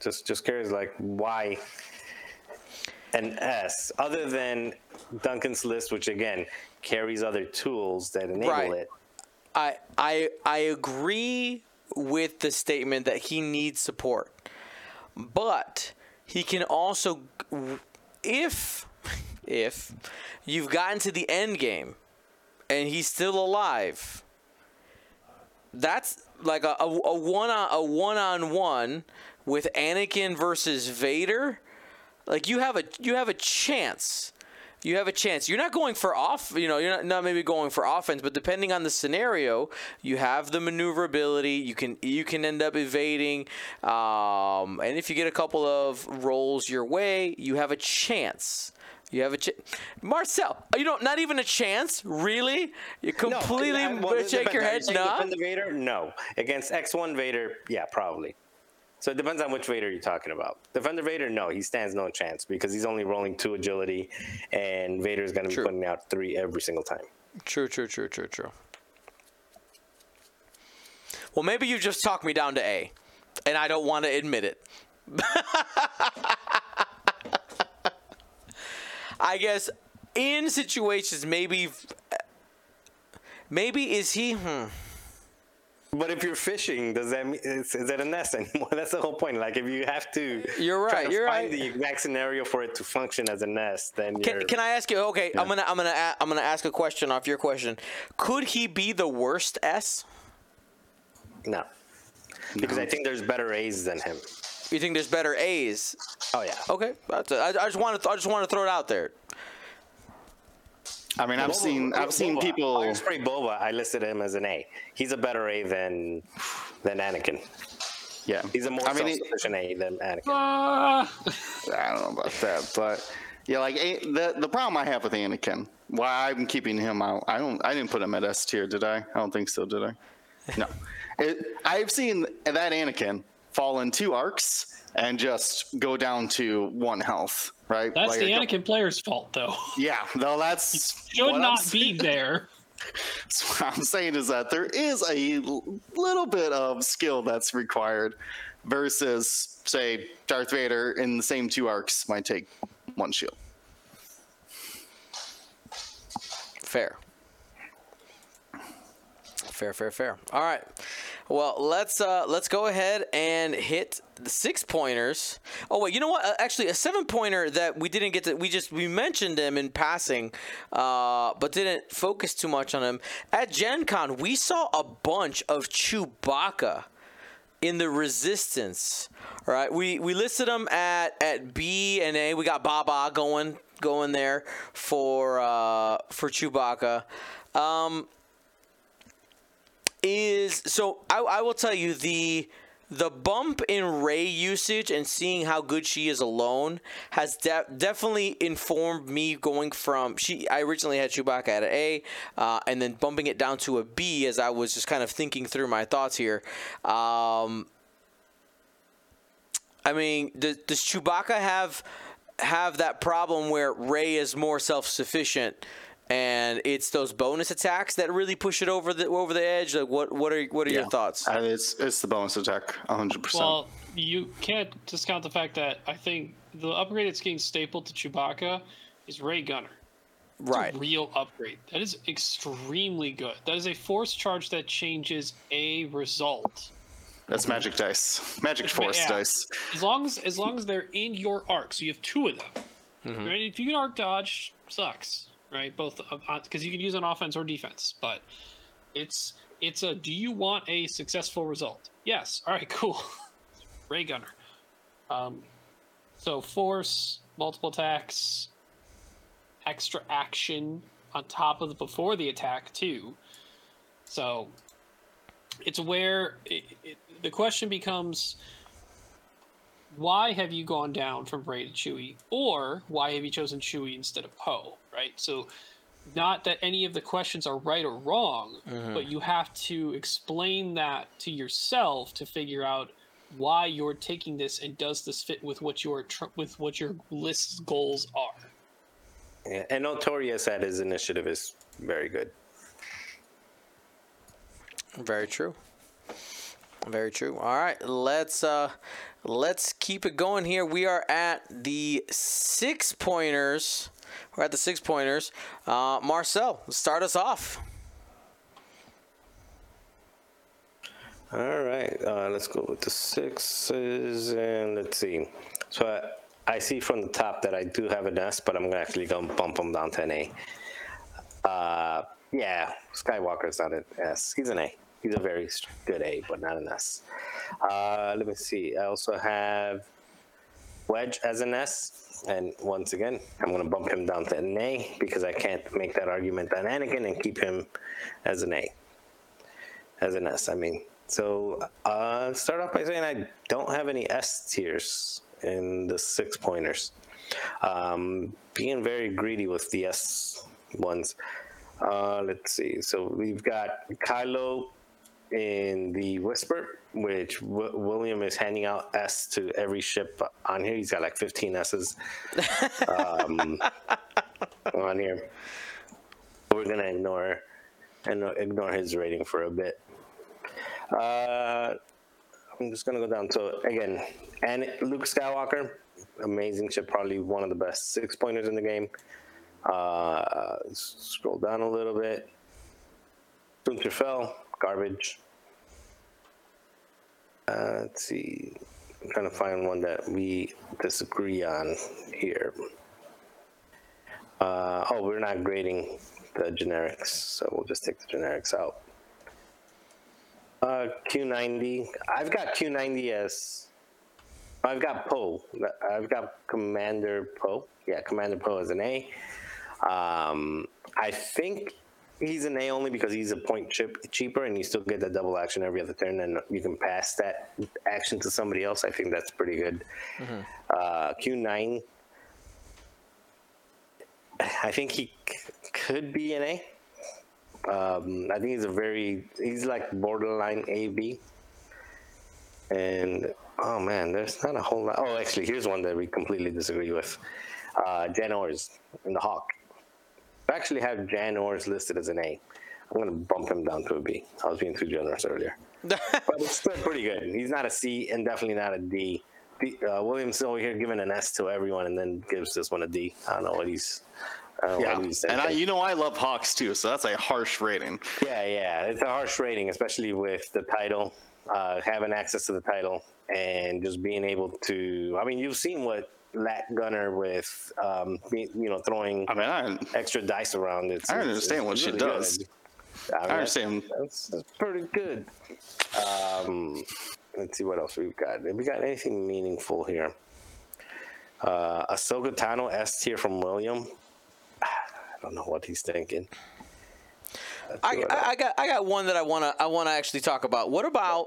Just just curious, like why an S other than Duncan's list, which again carries other tools that enable Right. it. I I I agree with the statement that he needs support, but he can also, if if you've gotten to the end game and he's still alive, that's like a, a, one on a one on one with Anakin versus Vader. Like you have a you have a chance. You have a chance. You're not going for off. You know, you're not, not maybe going for offense, but depending on the scenario, you have the maneuverability. You can you can end up evading, um, and if you get a couple of rolls your way, you have a chance. You have a chance. Marcel, you know, not even a chance. Really? You No, completely I- well, it shake your head. Are you saying No. the Vader? No. Against X1 Vader, yeah, probably. So it depends on which Vader you're talking about. Defender Vader, no, he stands no chance because he's only rolling two agility, and Vader's going to be putting out three every single time. True, true, true, true, true. Well, maybe you just talked me down to A, and I don't want to admit it. I guess in situations, maybe, maybe is he? Hmm. But if you're fishing, does that mean is, is that a nest anymore? That's the whole point. Like if you have to, You're try right, to you're find right. the exact scenario for it to function as a nest, then Can, you're. can I ask you? Okay, I'm gonna I'm gonna a- I'm gonna ask a question off your question. Could he be the worst S? no, because I think there's better A's than him. You think there's better A's? Oh yeah. Okay, that's I, I just want to I just want to throw it out there. I mean, I've Boba- seen I've seen Boba, people. Fire Spray Boba, I listed him as an A. He's a better A than than Anakin. Yeah, He's a more I mean, self-sufficient A than Anakin. Ah, I don't know about that, but yeah, like A- the the problem I have with Anakin, why I'm keeping him out. I don't. I didn't put him at S tier, did I? I don't think so, did I? No. It, I've seen that Anakin fall in two arcs and just go down to one health. Right. that's Like, the I don't- Anakin player's fault, though. Yeah. No, that's Should not be there. So what I'm saying is that there is a little bit of skill that's required versus, say, Darth Vader in the same two arcs might take one shield. Fair. Fair, fair, fair. All right. Well, let's uh, let's go ahead and hit the six pointers. Oh wait, you know what? Uh, actually, a seven pointer that we didn't get to. We just we mentioned him in passing, uh, but didn't focus too much on him. At Gen Con, we saw a bunch of Chewbacca in the resistance. All right, we we listed them at at B and A. We got Baba going going there for uh, for Chewbacca. Um, is so I, I will tell you the the bump in Rey usage and seeing how good she is alone has de- definitely informed me going from she I originally had Chewbacca at an A uh, and then bumping it down to a B as I was just kind of thinking through my thoughts here. Um, I mean, does, does Chewbacca have have that problem where Rey is more self sufficient? And it's those bonus attacks that really push it over the over the edge. Like, what what are what are your thoughts? Uh, it's it's the bonus attack, 100. percent Well, you can't discount the fact that I think the upgrade that's getting stapled to Chewbacca is Rey Gunner. It's right. a real upgrade. That is extremely good. That is a force charge that changes a result. That's magic dice, magic force yeah. dice. As long as as long as they're in your arc, so you have two of them. Right? If you can arc dodge, sucks, right? Both because you can use on offense or defense, but it's it's a. Do you want a successful result? Yes. All right. Cool. Rey Gunner. Um, so force, multiple attacks, extra action on top of the before the attack too. So it's where it, it, the question becomes why have you gone down from Rey to Chewie, or why have you chosen Chewie instead of Poe? Right. So, not that any of the questions are right or wrong, but you have to explain that to yourself to figure out why you're taking this and does this fit with what your tr- with what your list's goals are. Yeah, and Notorious at his initiative is very good. Very true. Very true. All right, let's uh let's keep it going here. We are at the six pointers. We're at the six pointers. Uh, Marcel, start us off. All right, uh, let's go with the sixes and let's see. So I, I see from the top that I do have an S, but I'm actually going to bump him down to an A. Uh, yeah, Skywalker's not an S. He's an A. He's a very good A, but not an S. Uh, let me see. I also have Wedge as an S. And once again, I'm going to bump him down to an A because I can't make that argument on Anakin and keep him as an A. As an S, I mean. So, uh, start off by saying I don't have any S tiers in the six pointers. Um, being very greedy with the S ones. Uh, let's see. So we've got Kylo in the Whisper, which w- William is handing out S to every ship on here. He's got like 15 S's um, on here. We're gonna ignore and ignore his rating for a bit. Uh, I'm just gonna go down. So again, and Luke Skywalker, amazing ship, probably one of the best six pointers in the game. Uh, scroll down a little bit. Winterfell, garbage. Uh, let's see. I'm trying to find one that we disagree on here. Uh, oh, we're not grading the generics, so we'll just take the generics out. Uh, Q90. I've got Q90 as. I've got Poe. I've got Commander Poe. Yeah, Commander Poe as an A. Um, I think he's an A only because he's a point chip cheaper and you still get that double action every other turn and you can pass that action to somebody else. I think that's pretty good. Uh, Q9. I think he c- could be an A. Um, I think he's a very he's like borderline A B. And oh man, there's not a whole lot. Oh, actually, here's one that we completely disagree with. Uh, Jan Ors in the Hawk. I actually have Jan Ors listed as an A. I'm gonna bump him down to a B. I was being too generous earlier, but it's still pretty good. He's not a C and definitely not a D. D uh, Williams over here giving an S to everyone and then gives this one a D. I don't know what he's. Yeah, what he's and I, you know I love Hawks too, so that's a harsh rating. Yeah, yeah, it's a harsh rating, especially with the title, uh, having access to the title, and just being able to. I mean, you've seen what Lat Gunner with, um, you know, throwing I mean, I, extra dice around. It's, I it's- understand it's what she really does. good. I, mean, I understand. That's, that's pretty good. Um, let's see what else we've got. Have we got anything meaningful here? Uh, Ahsoka Tano S tier from William. I don't know what he's thinking. I, I, I got I got one that I wanna I wanna actually talk about. What about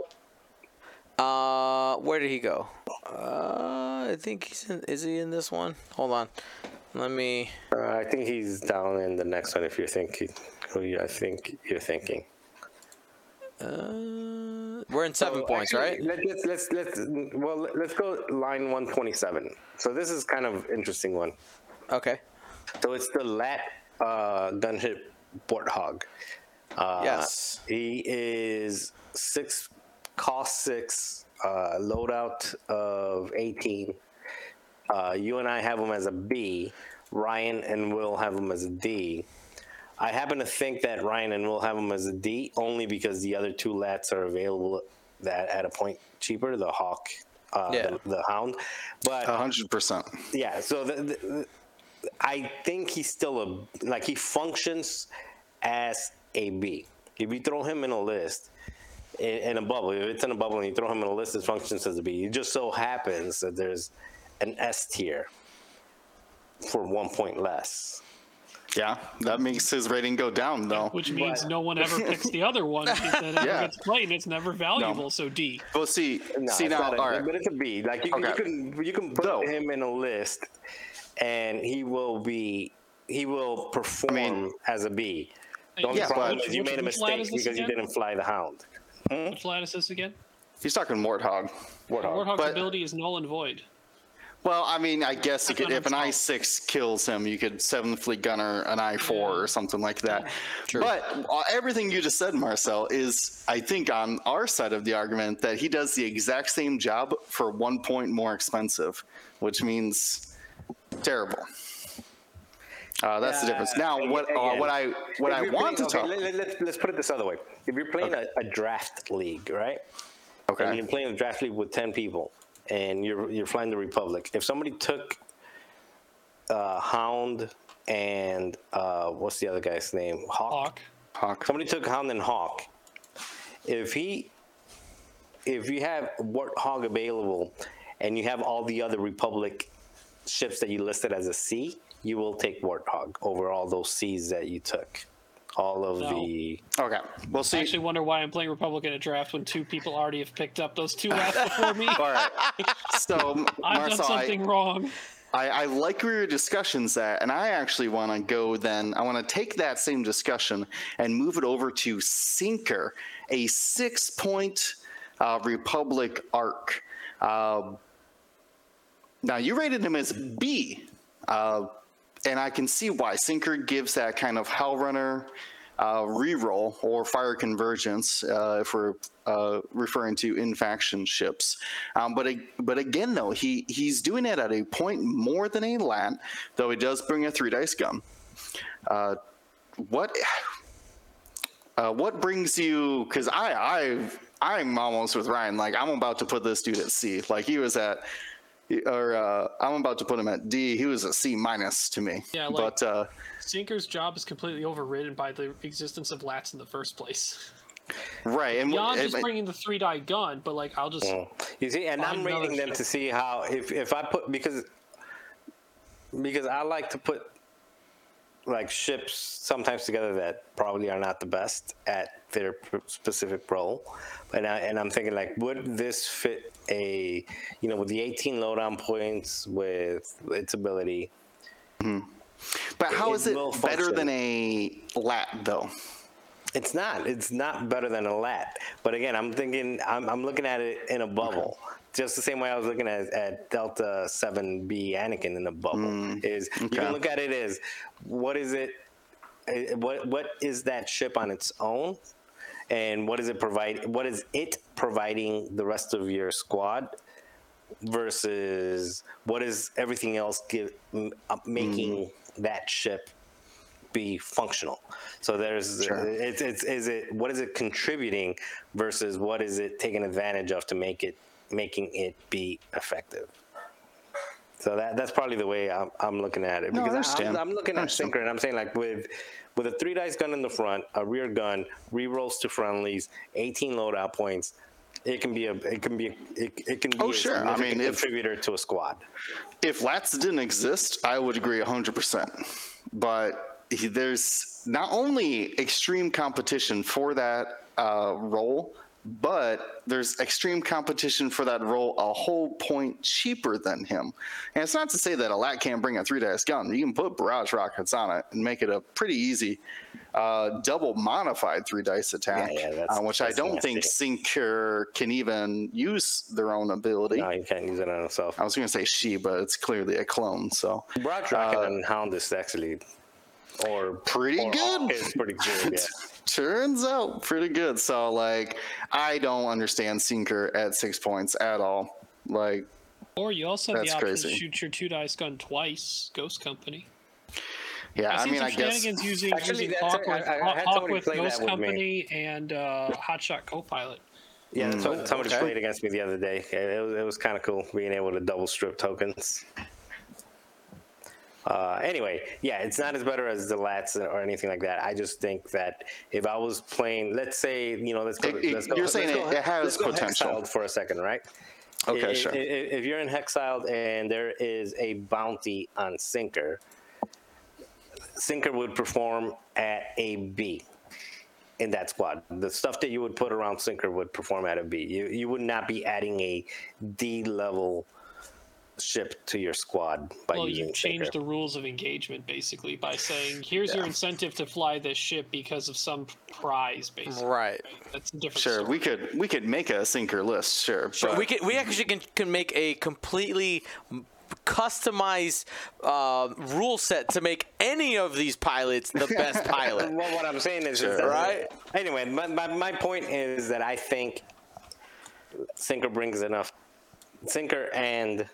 uh where did he go? Uh I think he's in is he in this one? Hold on. Let me Uh, I think he's down in the next one. If you're thinking, who you, I think you're thinking. uh we're in seven So points, actually, right? Let's, let's let's let's well let's go line 127. So this is kind of interesting one. Okay. So it's the lat uh, gunship warthog. Uh, Yes. He is six, cost six, uh, loadout of 18. Uh, you and I have him as a B. Ryan and Will have him as a D. I happen to think that Ryan and Will have him as a D only because the other two lats are available that at a point cheaper, the Hawk, uh, Yeah. the, the Hound. But hundred percent. yeah, so the, the, I think he's still a like he functions as a B. If you throw him in a list in, in a bubble, if it's in a bubble and you throw him in a list, it functions as a B. It just so happens that there's an S tier for one point less. Yeah, that makes his rating go down though. Which means But- no one ever picks the other one because then it Yeah. gets played and it's never valuable. So D. Well, see, No, see now, not a- all right. but it's a B. Like you, can you can you can put Though- him in a list, and he will be he will perform as a B. The only Yeah, problem but- is you made a mistake is this because you didn't fly the Hound. Which lat is this again? He's talking Warthog. Warthog's But- ability is null and void. Well, I mean, I guess you could, if an. I six kills him, you could seventh fleet gunner an I four or something like that. But uh, everything you just said, Marcel, is I think on our side of the argument that he does the exact same job for one point more expensive, which means terrible. Uh, that's the difference. Now, Again- what uh, what I what I you're want to talk. okay, let, us let's put it this other way. If you're playing a, a draft league, right? And Okay. you're playing a draft league with ten people, and you're you're flying the Republic. If somebody took uh, Hound and uh, what's the other guy's name? Hawk. Hawk. Somebody took Hound and Hawk. If he, if you have Warthog available, and you have all the other Republic ships that you listed as a C, you will take Warthog over all those C's that you took. All of No. the Okay. We'll see. I see. actually wonder why I'm playing Republic in a draft when two people already have picked up those two lats before me. All right. So, I've Marcel, done I, something wrong. I, I like where your discussion's at, and I actually want to go then. I want to take that same discussion and move it over to Sinker, a six point uh, Republic arc. Uh, now, you rated him as B, uh, and I can see why. Sinker gives that kind of Hell Runner uh, reroll or fire convergence uh, if we're uh, referring to in faction ships. Um, but but again, though, he he's doing it at a point more than a lat, though he does bring a three dice gun. Uh, what uh, what brings you? Because I I I'm almost with Ryan. Like I'm about to put this dude at C. Like he was at. Or uh, I'm about to put him at D. He was a C minus to me. Yeah, like- but uh, Sinker's job is completely overridden by the existence of lats in the first place. right, and Beyond and- just bringing the three die gun, but like I'll just You see, and I'm another rating them ship. to see how if if I put because because I like to put like ships sometimes together that probably are not the best at their specific role, and I and I'm thinking like would this fit a you know with the 18 lowdown points with its ability. Hmm. But how It is it will better than a lat though? It's not. It's not better than a lat. But again, I'm thinking. I'm, I'm looking at it in a bubble, just the same way I was looking at, at Delta Seven B Anakin in a bubble. Hmm. is you can look at it as what is it? eh, What what is that ship on its own? And what is it provide? What is it providing the rest of your squad? Versus what is everything else give, m- uh, making that ship be functional. So there's Sure. it's it's is it what is it contributing versus what is it taking advantage of to make it making it be effective. So that that's probably the way I'm, I'm looking at it No, I because. I'm, I'm looking at. Sinker and I'm saying like with with a three dice gun in the front, a rear gun, re rolls to friendlies, 18 loadout points. it can be a it can be a, it, it can be Oh, a sure. I mean, if- contributor to a squad. if Lats didn't exist, I would agree 100%. But he, there's not only extreme competition for that uh, role, but there's extreme competition for that role a whole point cheaper than him. And it's not to say that a Lat can't bring a three dice gun. You can put barrage rockets on it and make it a pretty easy uh, double modified three dice attack, Yeah, yeah, uh, which I don't think nasty. Sinker can even use their own ability. No, you can't use it on himself. I was going to say she, but it's clearly a clone. So Brock Rocket and Hound is actually, or pretty or good. Is pretty good. Yeah. Turns out pretty good. So like, I don't understand Sinker at six points at all. Like, Or you also have the option crazy. to shoot your two dice gun twice, Ghost Company. yeah, I've I seen mean, I guess shenanigans using, Actually, using Hawk it. with, I- I Hawk- had Hawk with play that Ghost with me. And uh, Hotshot Copilot. Yeah, Mm. so, somebody okay. played against me the other day. It was, it was kind of cool being able to double strip tokens. Uh, anyway, yeah, it's not as better as the lats or anything like that. I just think that if I was playing, let's say, you know, let's go. It- it- let's go you're let's saying go- it- has potential. For a second, right? Okay, I- sure. i- i- If you're in Hexiled and there is a bounty on Sinker, Sinker would perform at a B in that squad. The stuff that you would put around Sinker would perform at a B. You you would not be adding a D level ship to your squad by Well, using you change Sinker. the rules of engagement basically by saying, "Here's your incentive to fly this ship because of some prize." Basically, Right. that's a different. sure, story. we could we could make a Sinker list, sure. Sure, but we can we actually can, can make a completely customized uh, rule set to make any of these pilots the best pilot. Well, what I'm saying is, Sure. that- Right. Anyway, my, my, my point is that I think Sinker brings enough. Sinker and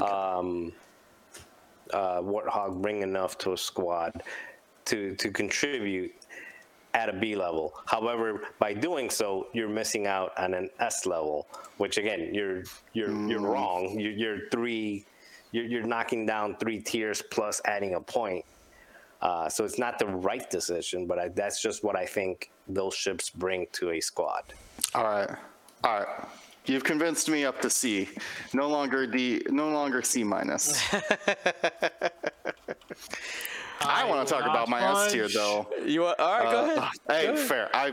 um, uh, Warthog bring enough to a squad to to contribute at a B level. However, by doing so, you're missing out on an S level, which again, you're you're you're wrong. You're, you're three. You're, you're knocking down three tiers plus adding a point. Uh, so it's not the right decision, but I, that's just what I think those ships bring to a squad. all right, all right. You've convinced me up to C. No longer D. No longer C minus. I, want to talk about my S tier though. You want, all right? go ahead. Hey, fair. I,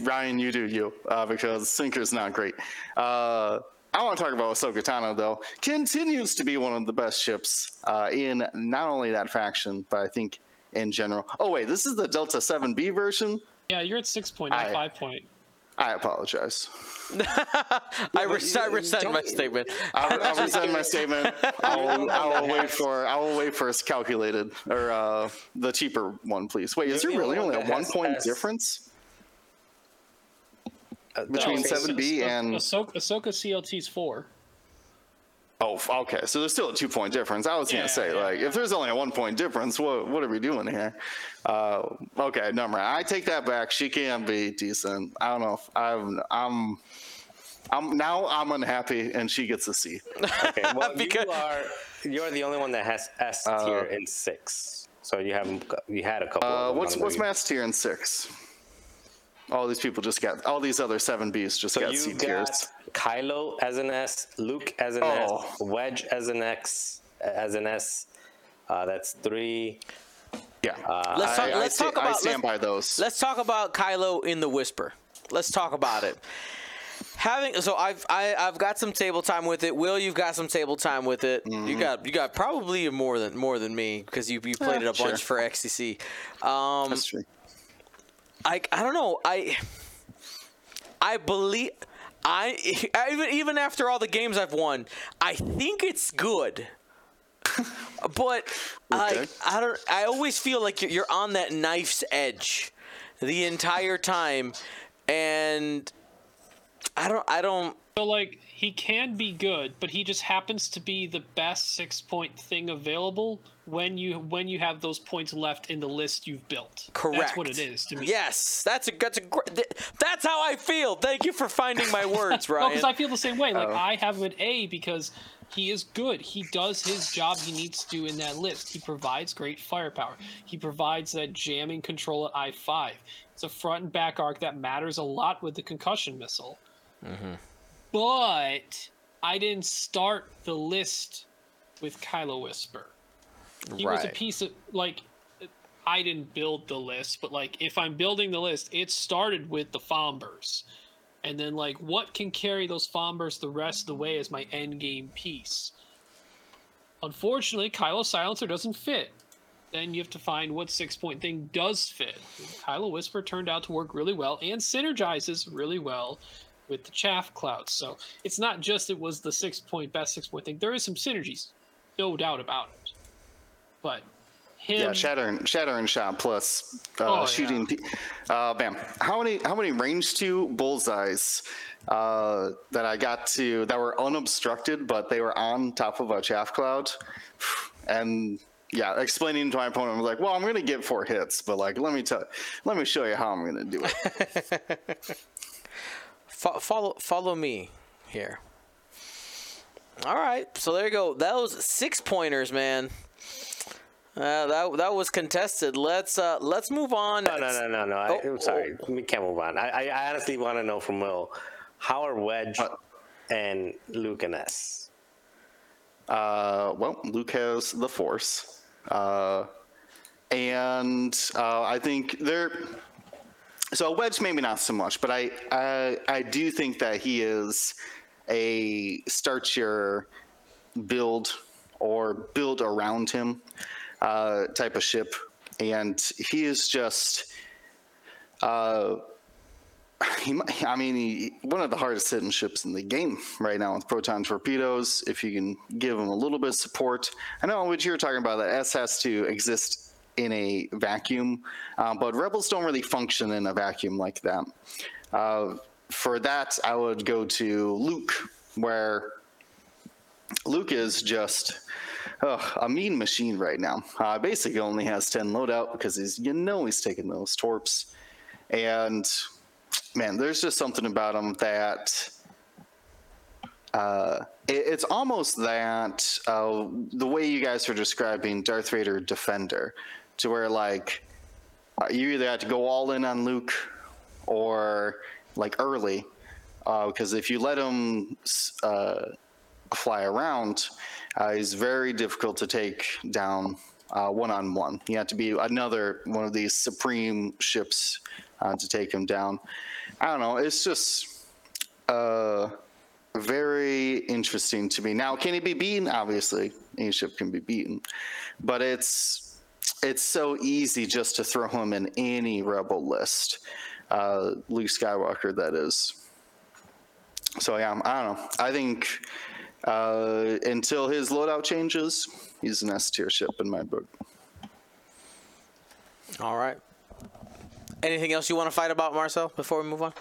Ryan, you do you, uh, because Sinker's not great. Uh, I want to talk about Ahsoka Tano, though. Continues to be one of the best ships uh, in not only that faction, but I think in general. Oh, wait, this is the Delta 7B version? Yeah, you're at six point, not I- five point. I apologize. I, res- I rescind my statement. I'll, I'll resend my statement. I'll, I will wait for I will wait for it's calculated or uh, the cheaper one, please. Wait, is there really only a one point S. difference? Uh, Between no, seven- 7B Ah- and- Ahsoka, Ahsoka CLT's four. Oh, f- okay. So there's still a two point difference. I was Yeah, gonna say, yeah, like, if there's only a one point difference, what what are we doing here? Uh, okay, number. I take that back. She can be decent. I don't know. If I'm I'm I'm now I'm unhappy, and she gets a C. Okay, well, Because- you are you're the only one that has S tier in six. So you haven't you had a couple. Uh, of them what's on what's the- Matt's tier in six? All these people just got all these other seven Bs just So got you C got tiers. Kylo as an S, Luke as an Oh. S, Wedge as an X as an S. Uh, that's three. Yeah. Let's I, talk- I let's sta- talk I about- stand let's- by those. Let's talk about Kylo in the Whisper. Let's talk about it. Having so I've I, I've got some table time with it. Will you've got some table time with it? Mm-hmm. You got you got probably more than more than me because you you played Yeah, it a sure. bunch for XCC. Um, That's true. I I don't know. I I believe I even even after all the games I've won, I think it's good. but I Okay. I don't I always feel like you're- you're on that knife's edge the entire time and I don't I don't So like he can be good, but he just happens to be the best six point thing available when you when you have those points left in the list you've built. correct. That's what it is to me. Yes, that's a that's a gr- that's how I feel. Thank you for finding my words, No, Ryan. because I feel the same way. Like oh. I have an A because he is good. He does his job he needs to do in that list. He provides great firepower. He provides that jamming control at I five. It's a front and back arc that matters a lot with the concussion missile. Mm-hmm. But I didn't start the list with Kylo Whisper. He was a piece of like I didn't build the list, but like if I'm building the list, it started with the Fombers. And then like what can carry those Fombers the rest of the way as my end game piece. Unfortunately, Kylo Silencer doesn't fit. Then you have to find what six point thing does fit. Kylo Whisper turned out to work really well and synergizes really well with the chaff clouds. So it's not just it was the six point best six point thing. There is some synergies, no doubt about it. But him, Yeah, shatter and shatter and shot plus uh, Oh, yeah. shooting. pe- Uh, bam. How many how many range two bullseyes uh, that I got to that were unobstructed, but they were on top of a chaff cloud, and yeah, explaining to my opponent, I was like, "Well, I'm gonna get four hits, but like, let me tell, let me show you how I'm gonna do it." Fo- follow follow me here. All right, so there you go. That was six pointers, man. Uh, that that was contested. Let's uh let's move on. No, no, no, no, no. I, Oh, I'm sorry. We can't move on. I, I I honestly want to know from Will, how are Wedge Uh, and Luke and S? Uh, well, Luke has the Force, uh, and uh, I think they're. So a Wedge maybe not so much, but I I, I do think that he is a start your build or build around him uh, type of ship, and he is just. Uh, he, I mean, he, one of the hardest hitting ships in the game right now with proton torpedoes. If you can give him a little bit of support, I know what you're talking about. That S has to exist in a vacuum, uh, but rebels don't really function in a vacuum like that. Uh, for that, I would go to Luke, where Luke is just ugh, a mean machine right now. Uh, basically, only has 10 loadout because he's you know he's taking those torps, and man, there's just something about him that uh, it, it's almost that uh, the way you guys are describing Darth Vader Defender, to where like uh, you either have to go all in on Luke or like early, because if you let him uh, fly around, uh, he's very difficult to take down one on one. You have to be another one of these supreme ships uh, to take him down. I don't know. It's just uh, very interesting to me. Now, can he be beaten? Obviously, any ship can be beaten, but it's it's so easy just to throw him in any rebel list. Uh, Luke Skywalker, that is. So yeah, I don't know. I think uh, until his loadout changes, he's an S tier ship in my book. All right. Anything else you want to fight about, Marcel? Before we move on?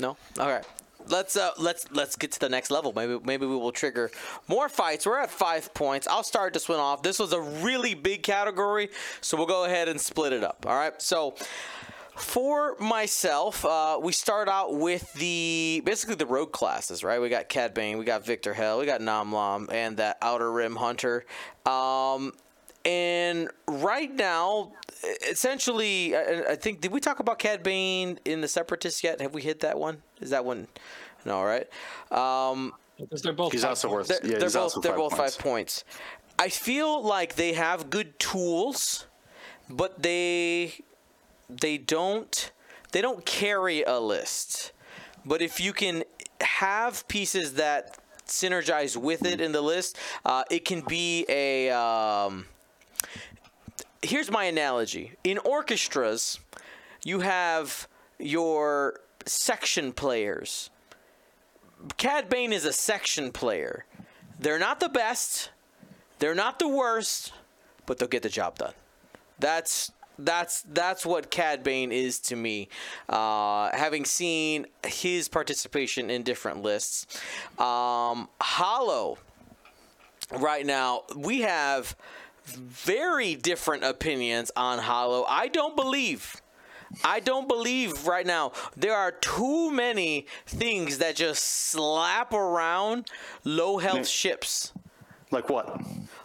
No. All right. Let's uh let's let's get to the next level. Maybe maybe we will trigger more fights. We're at five points. I'll start this one off. This was a really big category, so we'll go ahead and split it up. All right. So for myself, uh, we start out with the basically the rogue classes, right? We got Cad Bane, we got Viktor Hel, we got Nom Lumb, and that Outer Rim Hunter. Um, and right now, essentially, I, I think did we talk about Cad Bane in the Separatists yet? Have we hit that one? Is that one? No, right? Um, because they're both He's also points. worth. they're, yeah, they're he's both also they're five both points. five points. I feel like they have good tools, but they they don't they don't carry a list. But if you can have pieces that synergize with it in the list, uh, it can be a. Um, here's my analogy: in orchestras, you have your section players. Cad Bane is a section player. They're not the best, they're not the worst, but they'll get the job done. That's that's that's what Cad Bane is to me. Uh, having seen his participation in different lists, um, Hollow. Right now, we have very different opinions on Hollow. I don't believe. I don't believe right now there are too many things that just slap around low health ships. Like what?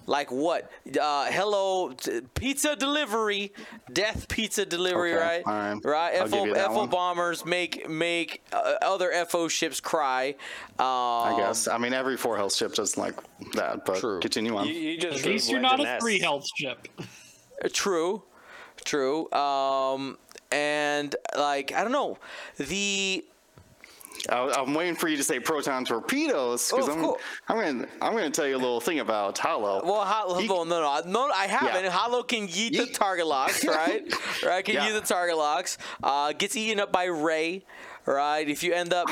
Like what? Uh, hello, t- pizza delivery, death pizza delivery, Okay, right? all right. Right. I'll give FO, you that FO one. bombers make make uh, other FO ships cry. Um, I guess. I mean, every four health ship doesn't like that, but True. continue on. You, you just At least you're not a a S. three health ship. True, true. Um, and like I don't know, the I, I'm waiting for you to say proton torpedoes because Oh, I'm. I'm gonna I'm gonna tell you a little thing about Hollow. well, Hollow, He- no, no, no, I haven't. Yeah. Hollow can yeet the target locks, right? right, can Yeah. yeet the target locks. Uh, gets eaten up by Rey, right? If you end up.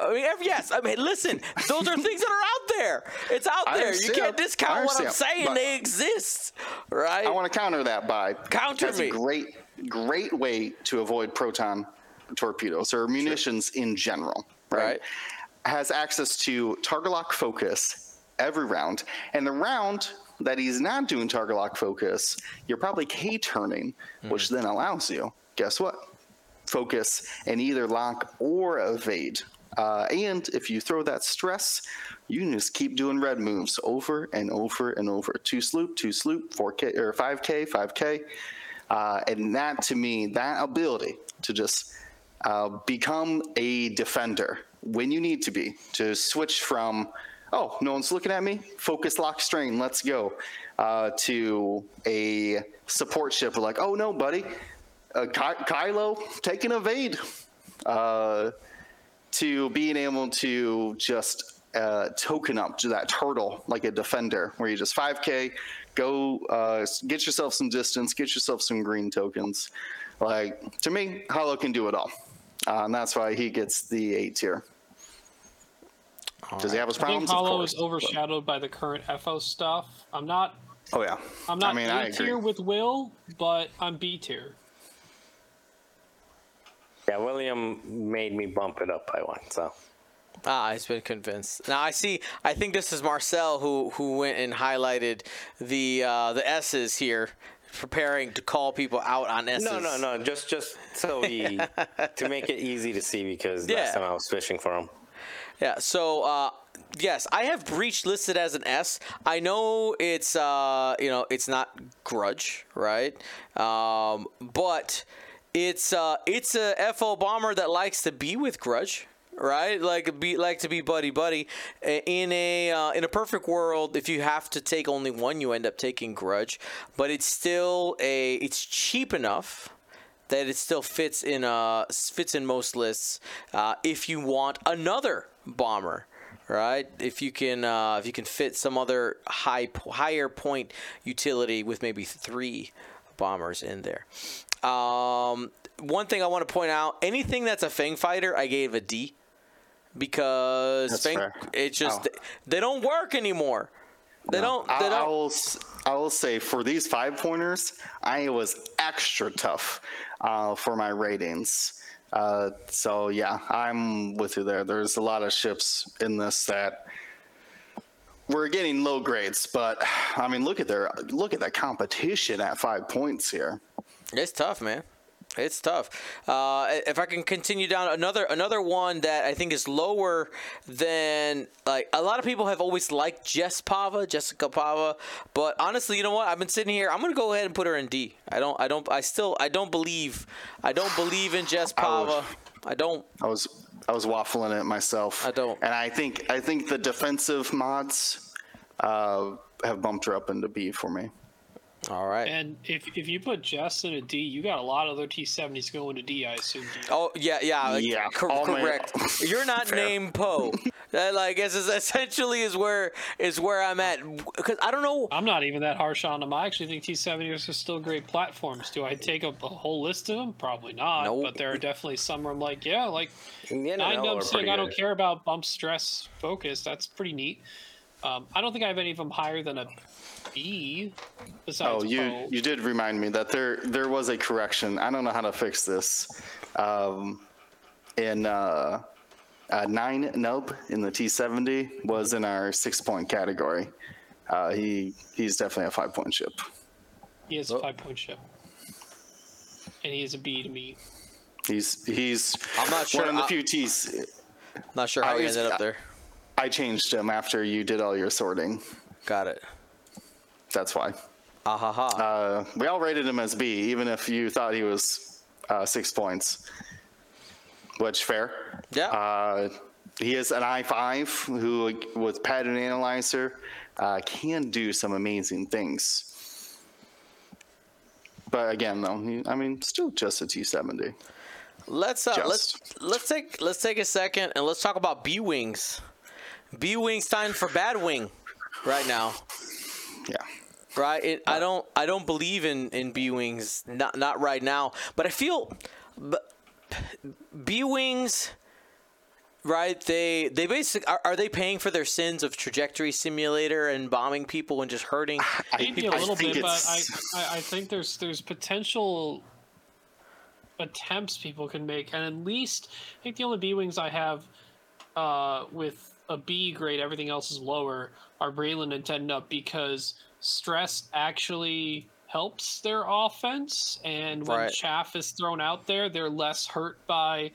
I mean, yes. I mean, listen. Those are things that are out there. It's out I there. You can't discount what I'm saying. They exist, right? I want to counter that by Counter that's me. a great great way to avoid proton torpedoes or munitions in general. Right? Right. Has access to target lock focus every round, and the round that he's not doing target lock focus, you're probably K turning, which Mm-hmm. then allows you. Guess what? Focus and either lock or evade. Uh, and if you throw that stress, you can just keep doing red moves over and over and over. Two sloop, two sloop, 4K or 5K, 5K. Uh, and that to me, that ability to just uh, become a defender when you need to be, to switch from, oh, no one's looking at me, focus, lock, strain, let's go, uh, to a support ship like, oh no, buddy, uh, Ky- Kylo, take an evade. Uh, to being able to just uh, token up to that turtle like a defender, where you just 5K, go uh, get yourself some distance, get yourself some green tokens. Like to me, Hollow can do it all, uh, and that's why he gets the A tier. Does he have his I think problems? Of Hollow course. is overshadowed by the current FO stuff. I'm not. Oh yeah, I'm not I mean, A I agree. tier with Will, but I'm B tier. Yeah, William made me bump it up by one. So Ah, he's been convinced. Now I see. I think this is Marcel who who went and highlighted the uh, the S's here, preparing to call people out on S's. no, no, no. Just just so he to make it easy to see because Yeah. last time I was fishing for him. Yeah. So uh, yes, I have breach listed as an S. I know it's uh, you know it's not grudge, right? Um, but it's uh, it's a FO bomber that likes to be with grudge. Right, like be like to be buddy buddy. In a uh, in a perfect world, if you have to take only one, you end up taking grudge. But it's still a it's cheap enough that it still fits in uh fits in most lists uh, if you want another bomber right if you can uh, if you can fit some other high higher point utility with maybe three bombers in there um, one thing I want to point out anything that's a Fang fighter I gave a D because it just Oh. they don't work anymore they don't they I, I don't will. s- I will say for these five pointers, I was extra tough uh, for my ratings. Uh, so yeah, I'm with you there. There's a lot of ships in this that we're getting low grades, but I mean, look at their look at that competition at five points here. It's tough, man. It's tough. Uh, if I can continue down another another one that I think is lower than like a lot of people have always liked Jess Pava, Jessica Pava, but honestly, you know what? I've been sitting here. I'm gonna go ahead and put her in D. I don't. I don't. I still. I don't believe. I don't believe in Jess Pava. I don't. I was I was waffling it myself. I don't. and I think I think the defensive mods uh, have bumped her up into B for me. All right. And if if you put Jess in a D, you got a lot of other T70s going to D. I assume. D. Oh yeah, yeah, like, Yeah, cor- oh, all my- correct. You're not Fair. named Poe. That like is, is essentially is where is where I'm at because I don't know. I'm not even that harsh on them. I actually think T70s are still great platforms. Do I take up a whole list of them? Probably not. Nope. But there are definitely some where I'm like, yeah, like The nine NNL dub are saying I don't care about bump stress focus. That's pretty neat. Um, I don't think I have any of them higher than a B. Besides Oh, you Poe. you did remind me that there there was a correction. I don't know how to fix this. Um, in uh, uh, Nien Nunb in the T70 was in our six point category. Uh, he he's definitely a five point ship. He has a five point ship. And he is a B to me. He's he's I'm not sure one of the I- few T's. Not sure how I we was- ended up there. I changed him after you did all your sorting. Got it. That's why. Ah ha ha. Uh, we all rated him as B, even if you thought he was uh, six points. Which fair. Yeah. Uh, he is an i5 who, with pattern analyzer, uh, can do some amazing things. But again, though, he, I mean, still just a T70. Let's uh, let's let's take let's take a second and let's talk about B wings. B wings time for bad wing right now. Yeah. Right? It, I don't I don't believe in in B wings not not right now, but I feel B wings right they they basically are, are they paying for their sins of trajectory simulator and bombing people and just hurting Maybe a I little think bit, but I, I, I think there's there's potential attempts people can make, and at least I think the only B wings I have uh, with a B grade, everything else is lower, are Braylen and Ten Numb because stress actually helps their offense, and when Right. chaff is thrown out there, they're less hurt by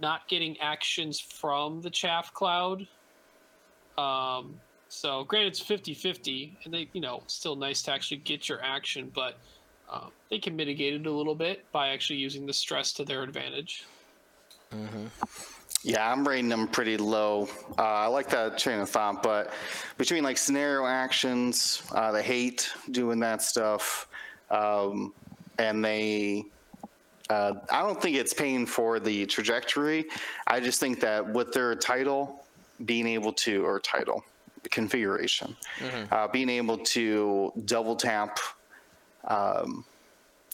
not getting actions from the chaff cloud. Um, so granted it's 50-50 and they you know still nice to actually get your action but um, they can mitigate it a little bit by actually using the stress to their advantage Yeah, I'm rating them pretty low. Uh, I like that train of thought, but between like scenario actions, uh, they hate doing that stuff, um, and they. Uh, I don't think it's paying for the trajectory. I just think that with their title, being able to, or title configuration, uh, being able to double tap um,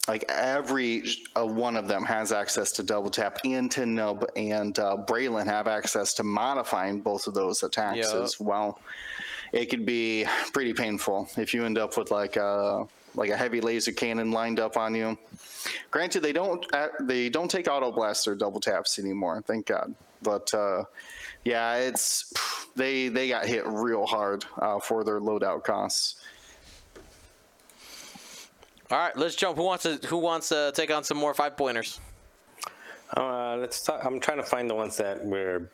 like every uh, one of them has access to double tap and Ten Numb and uh, braylen have access to modifying both of those attacks Yeah. as well. It could be pretty painful if you end up with like a like a heavy laser cannon lined up on you. Granted they don't uh, they don't take auto blast or double taps anymore thank god. But uh, yeah it's they they got hit real hard uh, for their loadout costs All right, let's jump. Who wants to who wants to take on some more five pointers? Uh, let's talk. I'm trying to find the ones that we're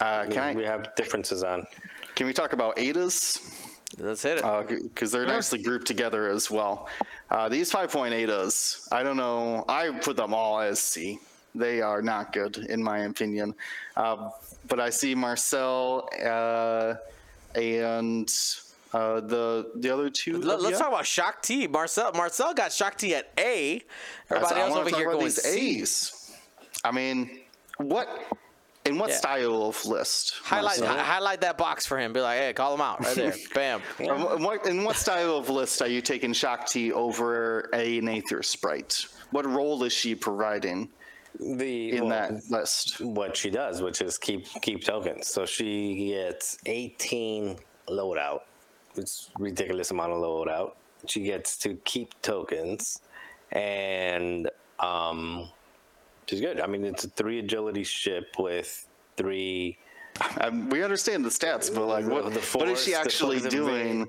uh, can I we have differences on. can we talk about Adas? Let's hit it. because they're nicely grouped together as well. Uh, these 5.8s, I don't know, I put them all as C. They are not good, in my opinion. Uh, but I see Marcel uh, and uh, the the other two. Let, us ya. talk about Shaak Ti. Marcel Marcel got Shaak Ti at A. Everybody I else wanna over here going these C. A's. I mean, what in what Yeah. style of list? Highlight Marcel? highlight that box for him. Be like, hey, call him out right there. Bam. In what, in what style of list are you taking Shaak Ti over an Aethersprite? What role is she providing The in well, that list? what she does, which is keep keep tokens. So she gets 18 loadout. It's ridiculous amount of loadout. She gets to keep tokens, and um, she's good. I mean, it's a three agility ship with three. Um, we understand the stats, but like, what, The what is she actually doing?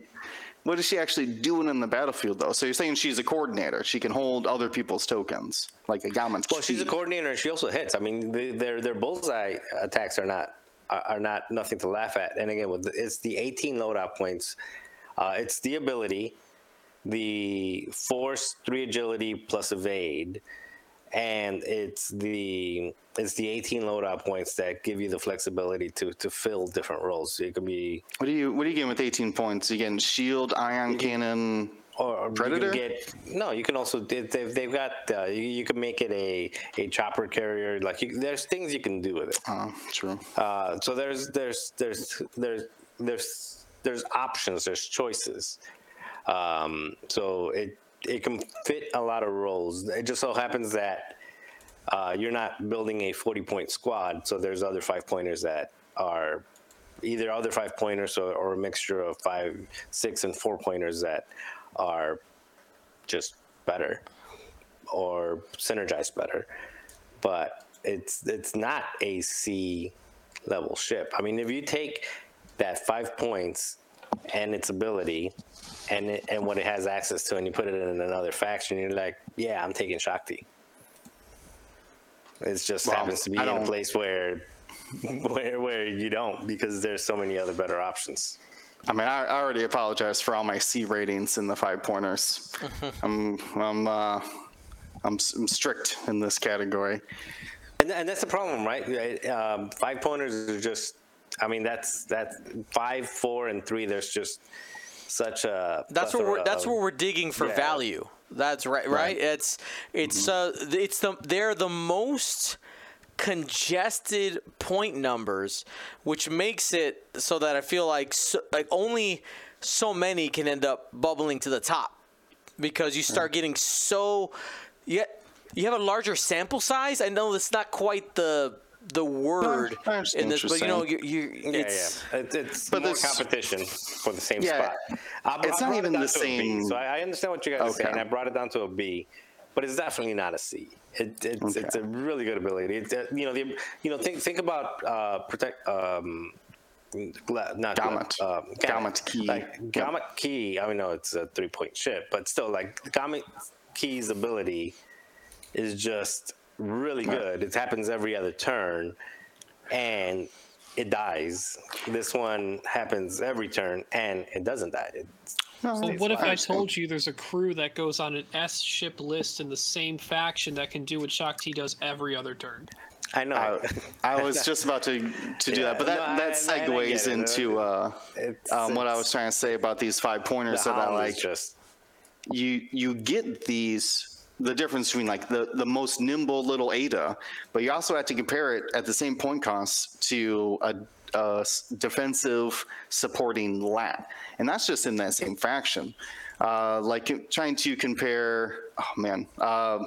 What is she actually doing in the battlefield, though? So you're saying she's a coordinator? She can hold other people's tokens, like a Gammon. Well, she's a coordinator. and She also hits. I mean, the, their their bullseye attacks are not are are not nothing to laugh at. And again, with the, it's the 18 loadout points. Uh, it's the ability, the force, three agility plus evade, and it's the it's the 18 loadout points that give you the flexibility to to fill different roles. So it could be What do you What are you getting with 18 points? You getting shield, ion cannon? Or, or Predator? You can get, no, you can also they- they've, they've got uh, you, you can make it a a chopper carrier. Like you, there's things you can do with it. Oh, true. Uh, so there's there's there's there's there's there's options. There's choices. Um, so it it can fit a lot of roles. It just so happens that uh, you're not building a 40 point squad. So there's other five pointers that are either other five pointers or, or a mixture of five, six, and four pointers that are just better or synergize better. But it's it's not a C level ship. I mean, if you take that five points and its ability and it, and what it has access to, and you put it in another faction, you're like, yeah, I'm taking Shaak Ti. It just Well, happens to be in a place where where where you don't because there's so many other better options. I mean, I, I already apologize for all my C ratings in the five pointers. I'm I'm uh, I'm, s- I'm strict in this category. And, and that's the problem, right? Right, Um, five pointers are just. I mean, that's that's five, four, and three. There's just such a. That's where we're plethora that's of- where we're digging for Yeah. value. That's right, right. It's it's uh it's the they're the most congested point numbers, which makes it so that I feel like so, like only so many can end up bubbling to the top because you start getting so yeah you have a larger sample size. I know it's not quite the the word I in this, but you know you saying. you Yeah, it's yeah. It, it's But more competition for the same Yeah, spot. I, I it's not even the to a B, same- So I, I understand what you guys are Okay. saying. I brought it down to a B, but it's definitely not a C. It, it's, it's a really good ability. It, uh, you know, the, you know, think think about uh, protect. Um, not Gamut. um, Gamut key. Like. Gamut key. I mean, no, it's a three point ship, but still, like Gamut key's ability is just really good. It happens every other turn, and it dies. This one happens every turn, and it doesn't die. It No, Well, what if I told you there's a crew that goes on an S ship list in the same faction that can do what Shaak Ti does every other turn? I know. I, I was just about to to do Yeah, that, but that no, that I- I get segues it. into uh, It's- um, what I was trying to say about these five the pointers that I like. just you you get these the difference between like the the most nimble little Ada, but you also have to compare it at the same point cost to a, s- defensive supporting lat, and that's just in that same faction. Uh, like trying to compare, oh man, uh,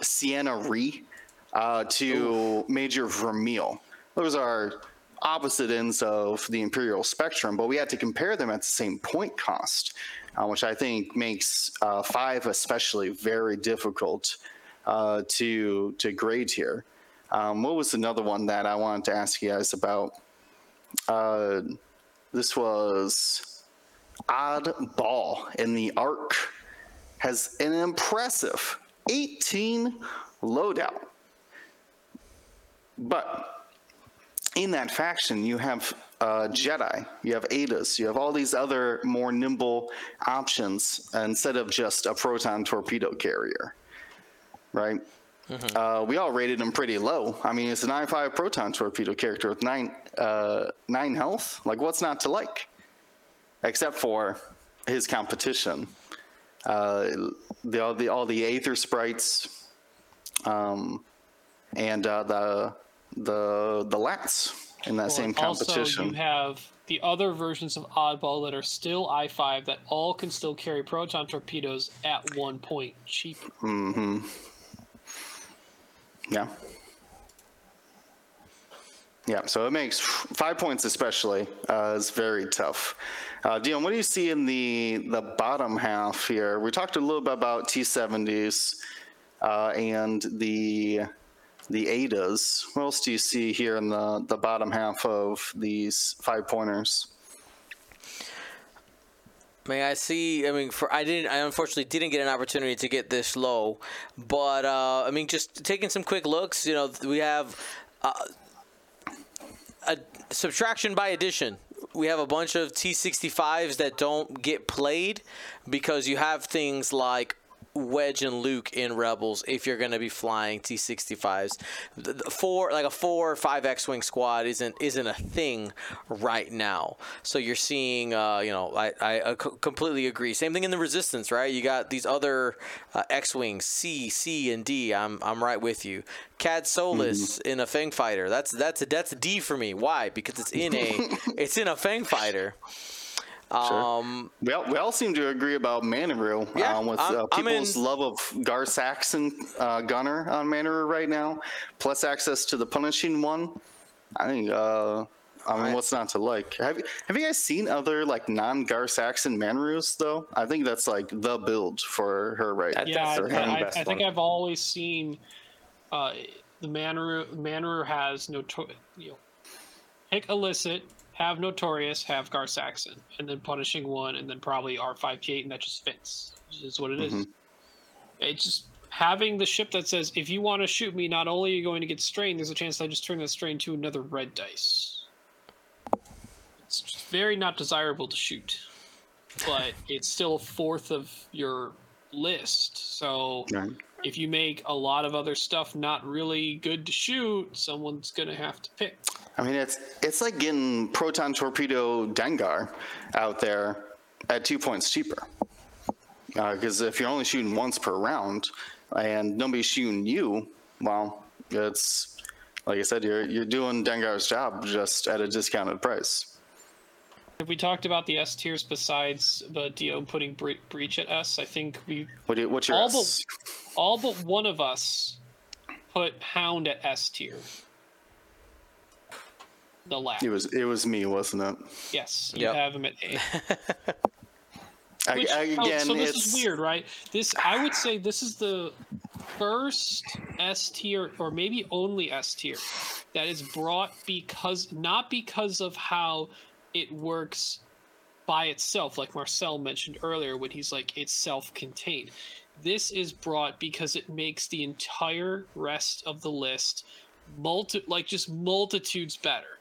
Sienna Ree uh, to Major Vermeil. Those are opposite ends of the imperial spectrum, but we had to compare them at the same point cost, uh, which I think makes uh, five especially very difficult uh, to to grade here. Um, what was another one that I wanted to ask you guys about? Uh, this was Oddball in the Arc has an impressive 18 loadout. But in that faction, you have uh, Jedi, you have Adas, you have all these other more nimble options instead of just a proton torpedo carrier, right? Uh, we all rated him pretty low. I mean, it's an I-5 proton torpedo character with nine uh, nine health. Like, what's not to like? Except for his competition, uh, the all the all the Aethersprites, um, and uh, the the the Lats in that Well, same and Also, you have the other versions of Oddball that are still I5 that all can still carry proton torpedoes at one point cheaper. Yeah. Yeah, so it makes five points especially uh, is very tough. Uh, Dion, what do you see in the the bottom half here? We talked a little bit about T70s uh, and the the ADAs. What else do you see here in the, the bottom half of these five pointers? May I see? I mean, for I didn't. I unfortunately didn't get an opportunity to get this low, but uh, I mean, just taking some quick looks. You know, we have uh, a subtraction by addition. We have a bunch of T65s that don't get played because you have things like Wedge and Luke in Rebels if you're going to be flying T65s. The- the Four like a four or five X-wing squad isn't isn't a thing right now. So you're seeing, uh, you know, I, I uh, co- completely agree. Same thing in the Resistance, right? You got these other uh, X-wings, C, C, and D. I'm I'm right with you. Kad Solus in a Fang Fighter. That's that's a, that's a D for me. Why? Because it's in a it's in a Fang Fighter. Um, We all, we all seem to agree about Manaroo Yeah, um, with I'm- uh, people's in- love of Gar Saxon uh, Gunner on Manaroo right now, plus access to the Punishing One. I think, uh, I mean, what's not to like? Have, you- have you guys seen other like non Gar Saxon Manaroos though? I think that's like the build for her right I- Yeah, I, That's her the hand I, I think one. I've always seen uh, the Manaroo. Manaroo has notor- you know, pick illicit, have notorious, have Gar Saxon, and then punishing one, and then probably R5P8, and that just fits. Is what it is. Mm-hmm. It's just having the ship that says, if you want to shoot me, not only are you going to get strain, there's a chance I just turn that strain to another red dice. It's just very not desirable to shoot, but it's still a fourth of your list. So Right. if you make a lot of other stuff not really good to shoot, someone's gonna have to pick. I mean, it's it's like getting proton torpedo Dengar out there at two points cheaper. Because if you're only shooting once per round and nobody's shooting you, well, it's like I said, you're you're doing Dengar's job just at a discounted price. Have we talked about the S tiers besides uh, Dio putting bre- breach at S? I think we What do you, what's your All but- all but one of us put Hound at S tier. The last. It was it was me, wasn't it? Yes, you Yep. have him at A. I, Which, I- oh, again, so this it's is weird, right? This I would say this is the first S tier, or maybe only S tier, that is brought because not because of how it works by itself, like Marcel mentioned earlier when he's like it's self-contained. This is brought because it makes the entire rest of the list multi like just multitudes better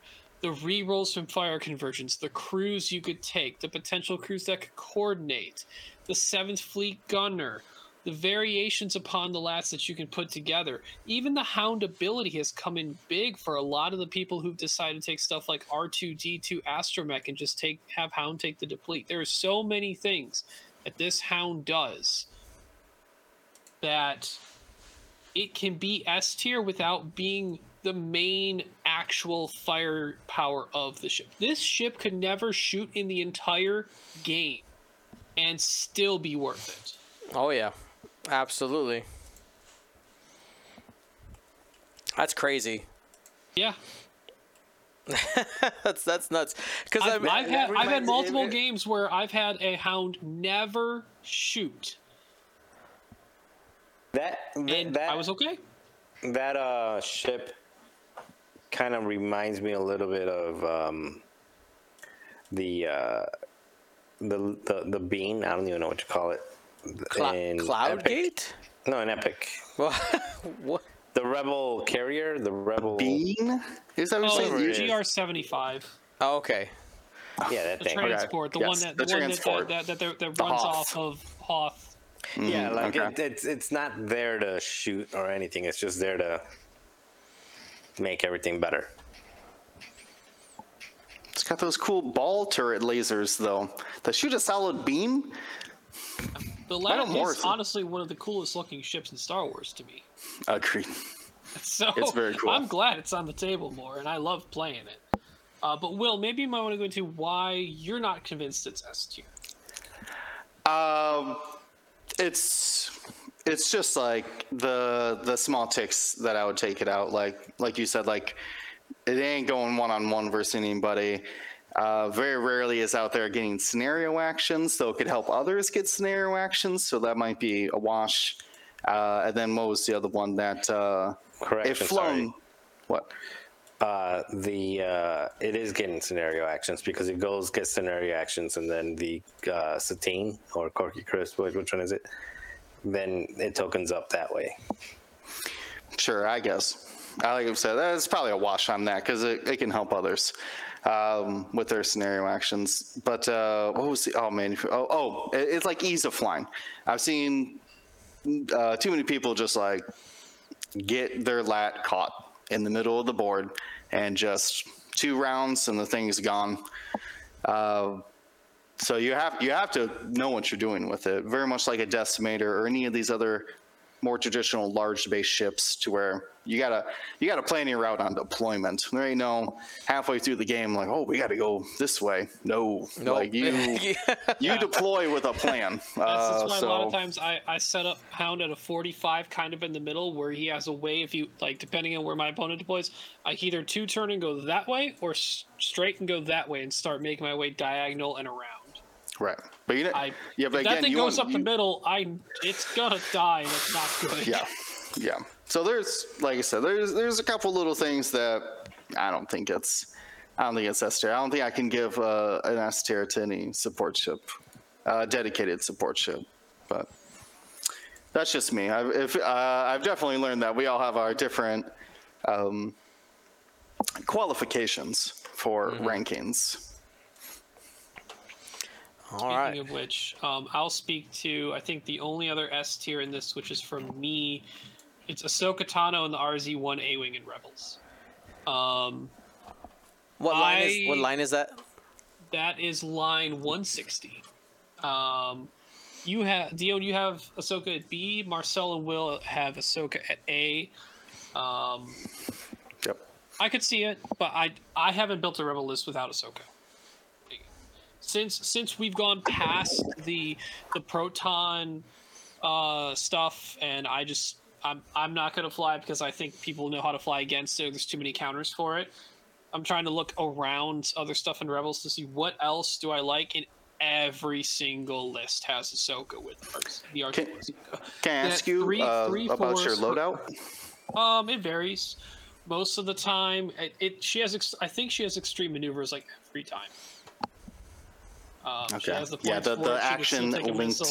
the rerolls from fire conversions, the crews you could take, the potential crews that could coordinate, the seventh fleet gunner, the variations upon the lats that you can put together. Even the hound ability has come in big for a lot of the people who've decided to take stuff like R2D2 Astromech and just take have hound take the deplete. There are so many things that this hound does that it can be S tier without being the main actual firepower of the ship. This ship could never shoot in the entire game and still be worth it. Oh yeah, absolutely. That's crazy. Yeah, That's that's nuts. Because I've, I've had I've had multiple games. games where I've had a hound never shoot, That and that I was okay. that uh ship kind of reminds me a little bit of um the uh the the the bean. I don't even know what to call it. in Cloud Epic. Gate. No, an Epic. What? The Rebel carrier, the Rebel. Bean. Is that what Oh, you're Whatever it saying? is. GR seventy five, Oh, okay. Yeah, that the thing. transport, the Yes, one that the the, one that transport. that, that, that, that The runs Hoth. off of Hoth. yeah, like okay. it, it's it's not there to shoot or anything. It's just there to make everything better. It's got those cool ball turret lasers though They shoot a solid beam. The don't more is so. honestly one of the coolest looking ships in Star Wars to me. Agreed. So It's very cool. I'm glad it's on the table more, and I love playing it. Uh, but Will, maybe you might want to go into why you're not convinced it's S tier. Um, it's it's just like the the small ticks that I would take it out. Like like you said, like it ain't going one on one versus anybody. Uh, very rarely is out there getting scenario actions, so it could help others get scenario actions. So that might be a wash. Uh, and then what was the other one that uh, Correction, if flown? sorry. What? Uh, the uh, it is getting scenario actions because it goes gets scenario actions and then the uh, Satine or Korkie Kryze, which one is it? Then it tokens up that way. Sure, I guess. I like I said, that's probably a wash on that because it, it can help others um, with their scenario actions. But uh, what was the? Oh man, oh, oh it- it's like ease of flying. I've seen uh, too many people just like get their lat caught in the middle of the board and just two rounds and the thing's gone. Uh, so you have you have to know what you're doing with it. Very much like a decimator or any of these other more traditional large base ships to where you gotta you gotta plan your route on deployment. There ain't no halfway through the game like, oh, we gotta go this way. No, Nope. like you you deploy with a plan. That's, that's Uh, why so a lot of times I, I set up Hound at a 45 kind of in the middle where he has a way, if you like, depending on where my opponent deploys, I can either two turn and go that way or s- straight and go that way and start making my way diagonal and around. Right, but you know, I, yeah, but if again, that thing goes want- up the you- middle, I it's gonna die and it's not good. yeah. Yeah. So there's like i said there's there's a couple little things that i don't think it's i don't think it's s tier i don't think i can give uh, an s tier to any support ship uh, dedicated support ship but that's just me. I've if, uh, i've definitely learned that we all have our different um, qualifications for rankings All right. Speaking of which, um, I'll speak to I think the only other S tier in this, which is from me, it's Ahsoka Tano and the RZ1 A Wing and Rebels. Um, What line is what line is that? that is line 160. Um, you have Dion, you have Ahsoka at B. Marcel and Will have Ahsoka at A. Um, Yep. I could see it, but I I haven't built a rebel list without Ahsoka. Since since we've gone past the the proton uh, stuff, and I just I'm I'm not gonna fly because I think people know how to fly against it. There's too many counters for it. I'm trying to look around other stuff in Rebels to see what else do I like, and every single list has Ahsoka with the Arcs. Can- Can I ask you three- uh, three about your loadout? Um, it varies. Most of the time, it, it she has. Ex- I think she has extreme maneuvers like every time. Um, she Okay. has the Yeah, the, the it. She action still take a linked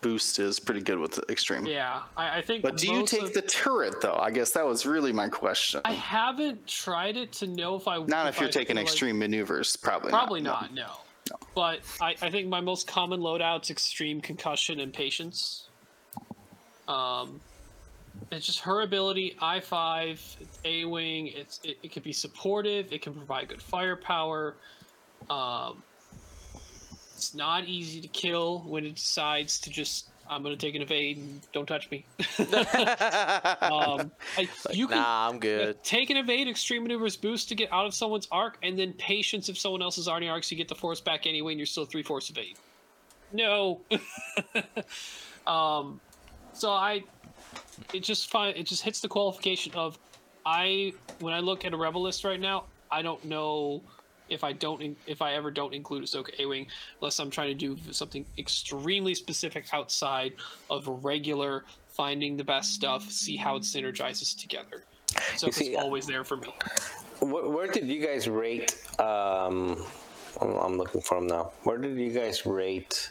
boost is pretty good with the extreme. Yeah, I, I think. But do you take of- the turret though? I guess that was really my question. I haven't tried it to know if I. not if you're I taking feel like- extreme maneuvers, probably. Probably not. not. No. But I, I think my most common loadout's extreme concussion and patience. Um, it's just her ability. I five, it's A wing. It's it, it can be supportive. It can provide good firepower. Um, it's not easy to kill when it decides to just. I'm gonna take an evade and don't touch me. um, I, you can Nah, I'm good. Take an evade, extreme maneuvers boost to get out of someone's arc, and then patience if someone else is already arc, so you get the force back anyway, and you're still three force evade. No. um, so I, it just find it just hits the qualification of, I when I look at a rebel list right now, I don't know if I don't if I ever don't include Ahsoka A wing unless I'm trying to do something extremely specific outside of regular finding the best stuff, see how it synergizes together. So it's uh, always there for me. Where, where did you guys rate? Um, I'm, I'm looking for them now. Where did you guys rate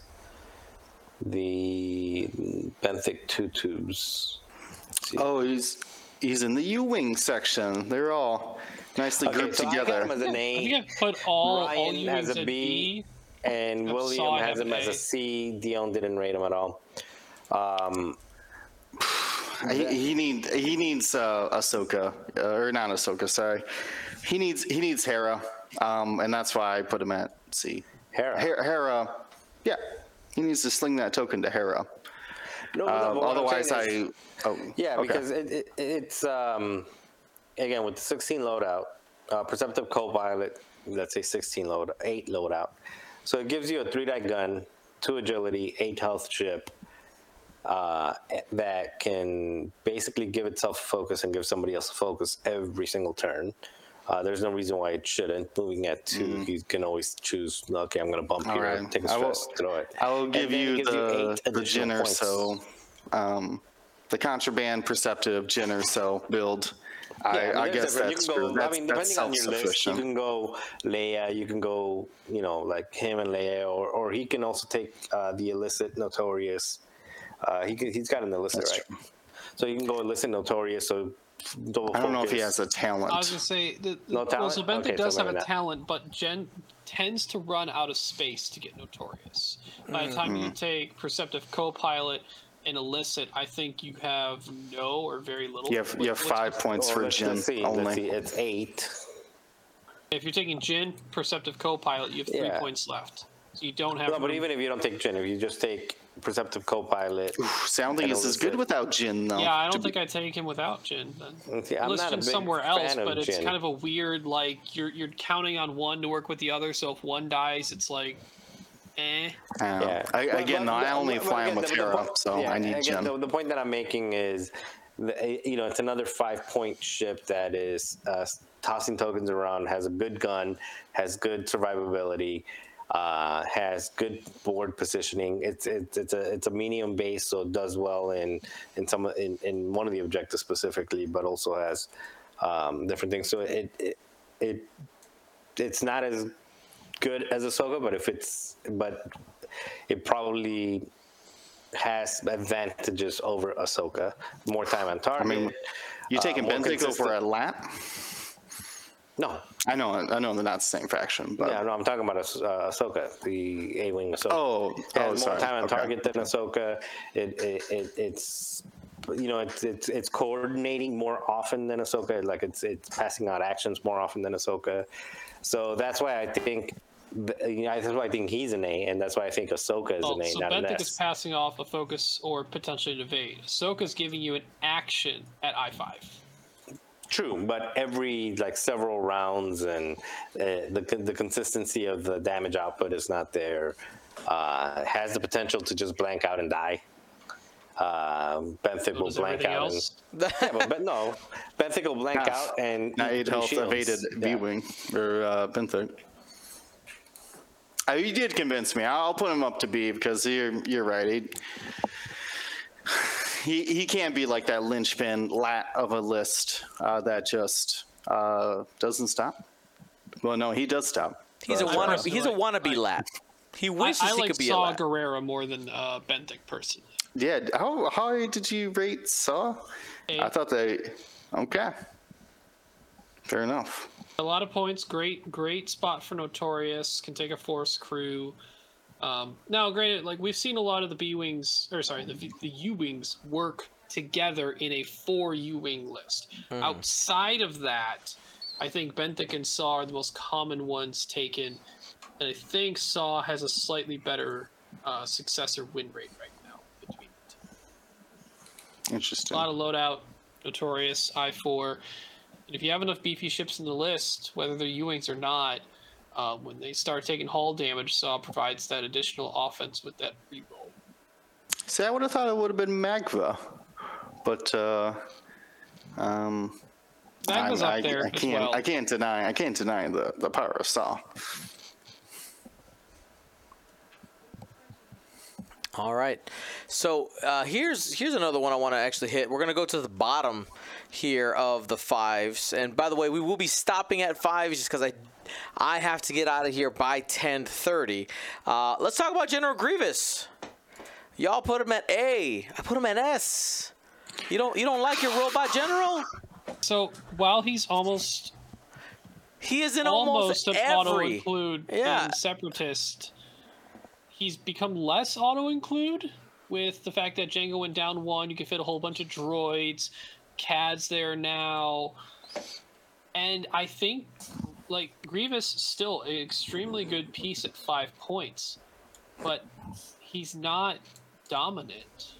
the benthic two tubes? Oh, he's he's in the U-wing section. They're all nicely grouped so I got together. him as an I A, think I put all all Ryan you has a at B. B. and I William has have him an as a C. Dion didn't rate him at all. Um, He, he need he needs uh, Ahsoka uh, or not Ahsoka. Sorry, he needs he needs Hera, um, and that's why I put him at C. Hera. Hera, Hera yeah, he needs to sling that token to Hera. no, no, Uh, I'm otherwise, is- I oh Yeah, okay. because it, it, it's um, again with the 16 loadout, uh, Perceptive Co-Pilot, let's say 16 load, eight loadout. So it gives you a three die gun, two agility, eight health ship. Uh, that can basically give itself a focus and give somebody else a focus every single turn. Uh, there's no reason why it shouldn't. Moving at 2 you can always choose. Okay, I'm going to bump. All here, right. take a I will- stress, throw it. I will give you the the additional Jinner points. so um, the contraband perceptive Jyn Erso build. I, Yeah, I, mean, there's guess different- that's you can go, that's, I mean, depending on your list, you can go Leia, you can go, you know, like him and Leia, or, or he can also take uh, the illicit Notorious. Uh, he could, he's got an illicit, That's right? So you can go illicit Notorious. So double I don't know if he has a talent. I was gonna say the, the, No well, talent? so Benthic Okay, so does have a not. talent, but Jen tends to run out of space to get notorious. By the time you Mm-hmm. take perceptive co-pilot and illicit, I think you have no or very little. you have you have five points oh, for let's, Jyn let's see, only. let's see. It's eight. If you're taking Jyn perceptive co-pilot, you have three Yeah. points left. So you don't have. No, but room- even if you don't take Jyn, if you just take Perceptive Co-Pilot, Sounding I is know as good is- without Jyn though. yeah, I don't be- think I'd take him without Jyn. Then. see, I'm List not a Jyn big somewhere else, of but it's Jyn. kind of a weird like you're you're counting on one to work with the other. So if one dies, it's like, eh. Yeah. Yeah. I, again, but- no, I only but fly him again, with the- the Hera, point- so yeah, I need again, Jyn. The, the point that I'm making is, the, you know, it's another five point ship that is uh, tossing tokens around, has a good gun, has good survivability, uh, has good board positioning. It's it's it's a it's a medium base, so it does well in in some in, in one of the objectives specifically, but also has um, different things. So it it, it it's not as good as Ahsoka, but if it's but it probably has advantages over Ahsoka. More time on target. I mean, you uh, taking Benthic consistent- over a lap? No, I know, I know they're not the same faction, but yeah, no, I'm talking about Ah- uh, Ahsoka, the A-wing Ahsoka. Oh, It oh, more sorry. time on Okay. target than Ahsoka. It, it, it it's you know it's, it's it's coordinating more often than Ahsoka. Like it's it's passing out actions more often than Ahsoka. So that's why I think. Th- You know, that's why I think he's an A, and that's why I think Ahsoka is Oh, an A, so not an Benthic S. is passing off a focus or potentially an evade. Ahsoka's giving you an action at I five. True, but every like several rounds and uh, the the consistency of the damage output is not there. Uh, has the potential to just blank out and die. Um, Benthic So will blank out. else. And, yeah, but, but no, Benthic will blank Half. out and not eat eight three health shields. evaded Yeah. B-wing or uh, Benthic. Uh, you did convince me. I'll put him up to B because you're you're right. He, he he can't be like that linchpin lat of a list uh, that just uh, doesn't stop. Well, no, he does stop. He's a wanna, personally he's a like- wannabe lat. He I, wishes I he like could be a Saw lat. Gerrera more than uh, Benthic personally. Yeah. How how did you rate Saw? I thought they. Okay. Fair enough. A lot of points. Great, great spot for Notorious. Can take a force crew. Um, now, granted, like we've seen a lot of the B wings, or sorry, the the U wings work together in a four U wing list. Outside of that, I think Benthic and Saw are the most common ones taken, and I think Saw has a slightly better uh, successor win rate right now between the two. Interesting. A lot of loadout, Notorious, I four. And if you have enough beefy ships in the list, whether they're U-wings or not, um, when they start taking hull damage, Saw provides that additional offense with that reroll. See, I would have thought it would have been Magva, but uh, um, Magva's I, up there I, I can't. well. I can't deny. I can't deny the, the power of Saw. All right. So uh, here's here's another one I want to actually hit. We're gonna go to the bottom here of the fives. And by the way, we will be stopping at fives just because I I have to get out of here by 10:30. Uh, let's talk about General Grievous. Y'all put him at A. I put him at S. You don't you don't like your robot general? So while he's almost He is in almost, almost, an auto every. include Yeah. Separatist, he's become less auto include with the fact that Jango went down one. You can fit a whole bunch of droids. CAD's there now, and I think like Grievous still an extremely good piece at five points, but he's not dominant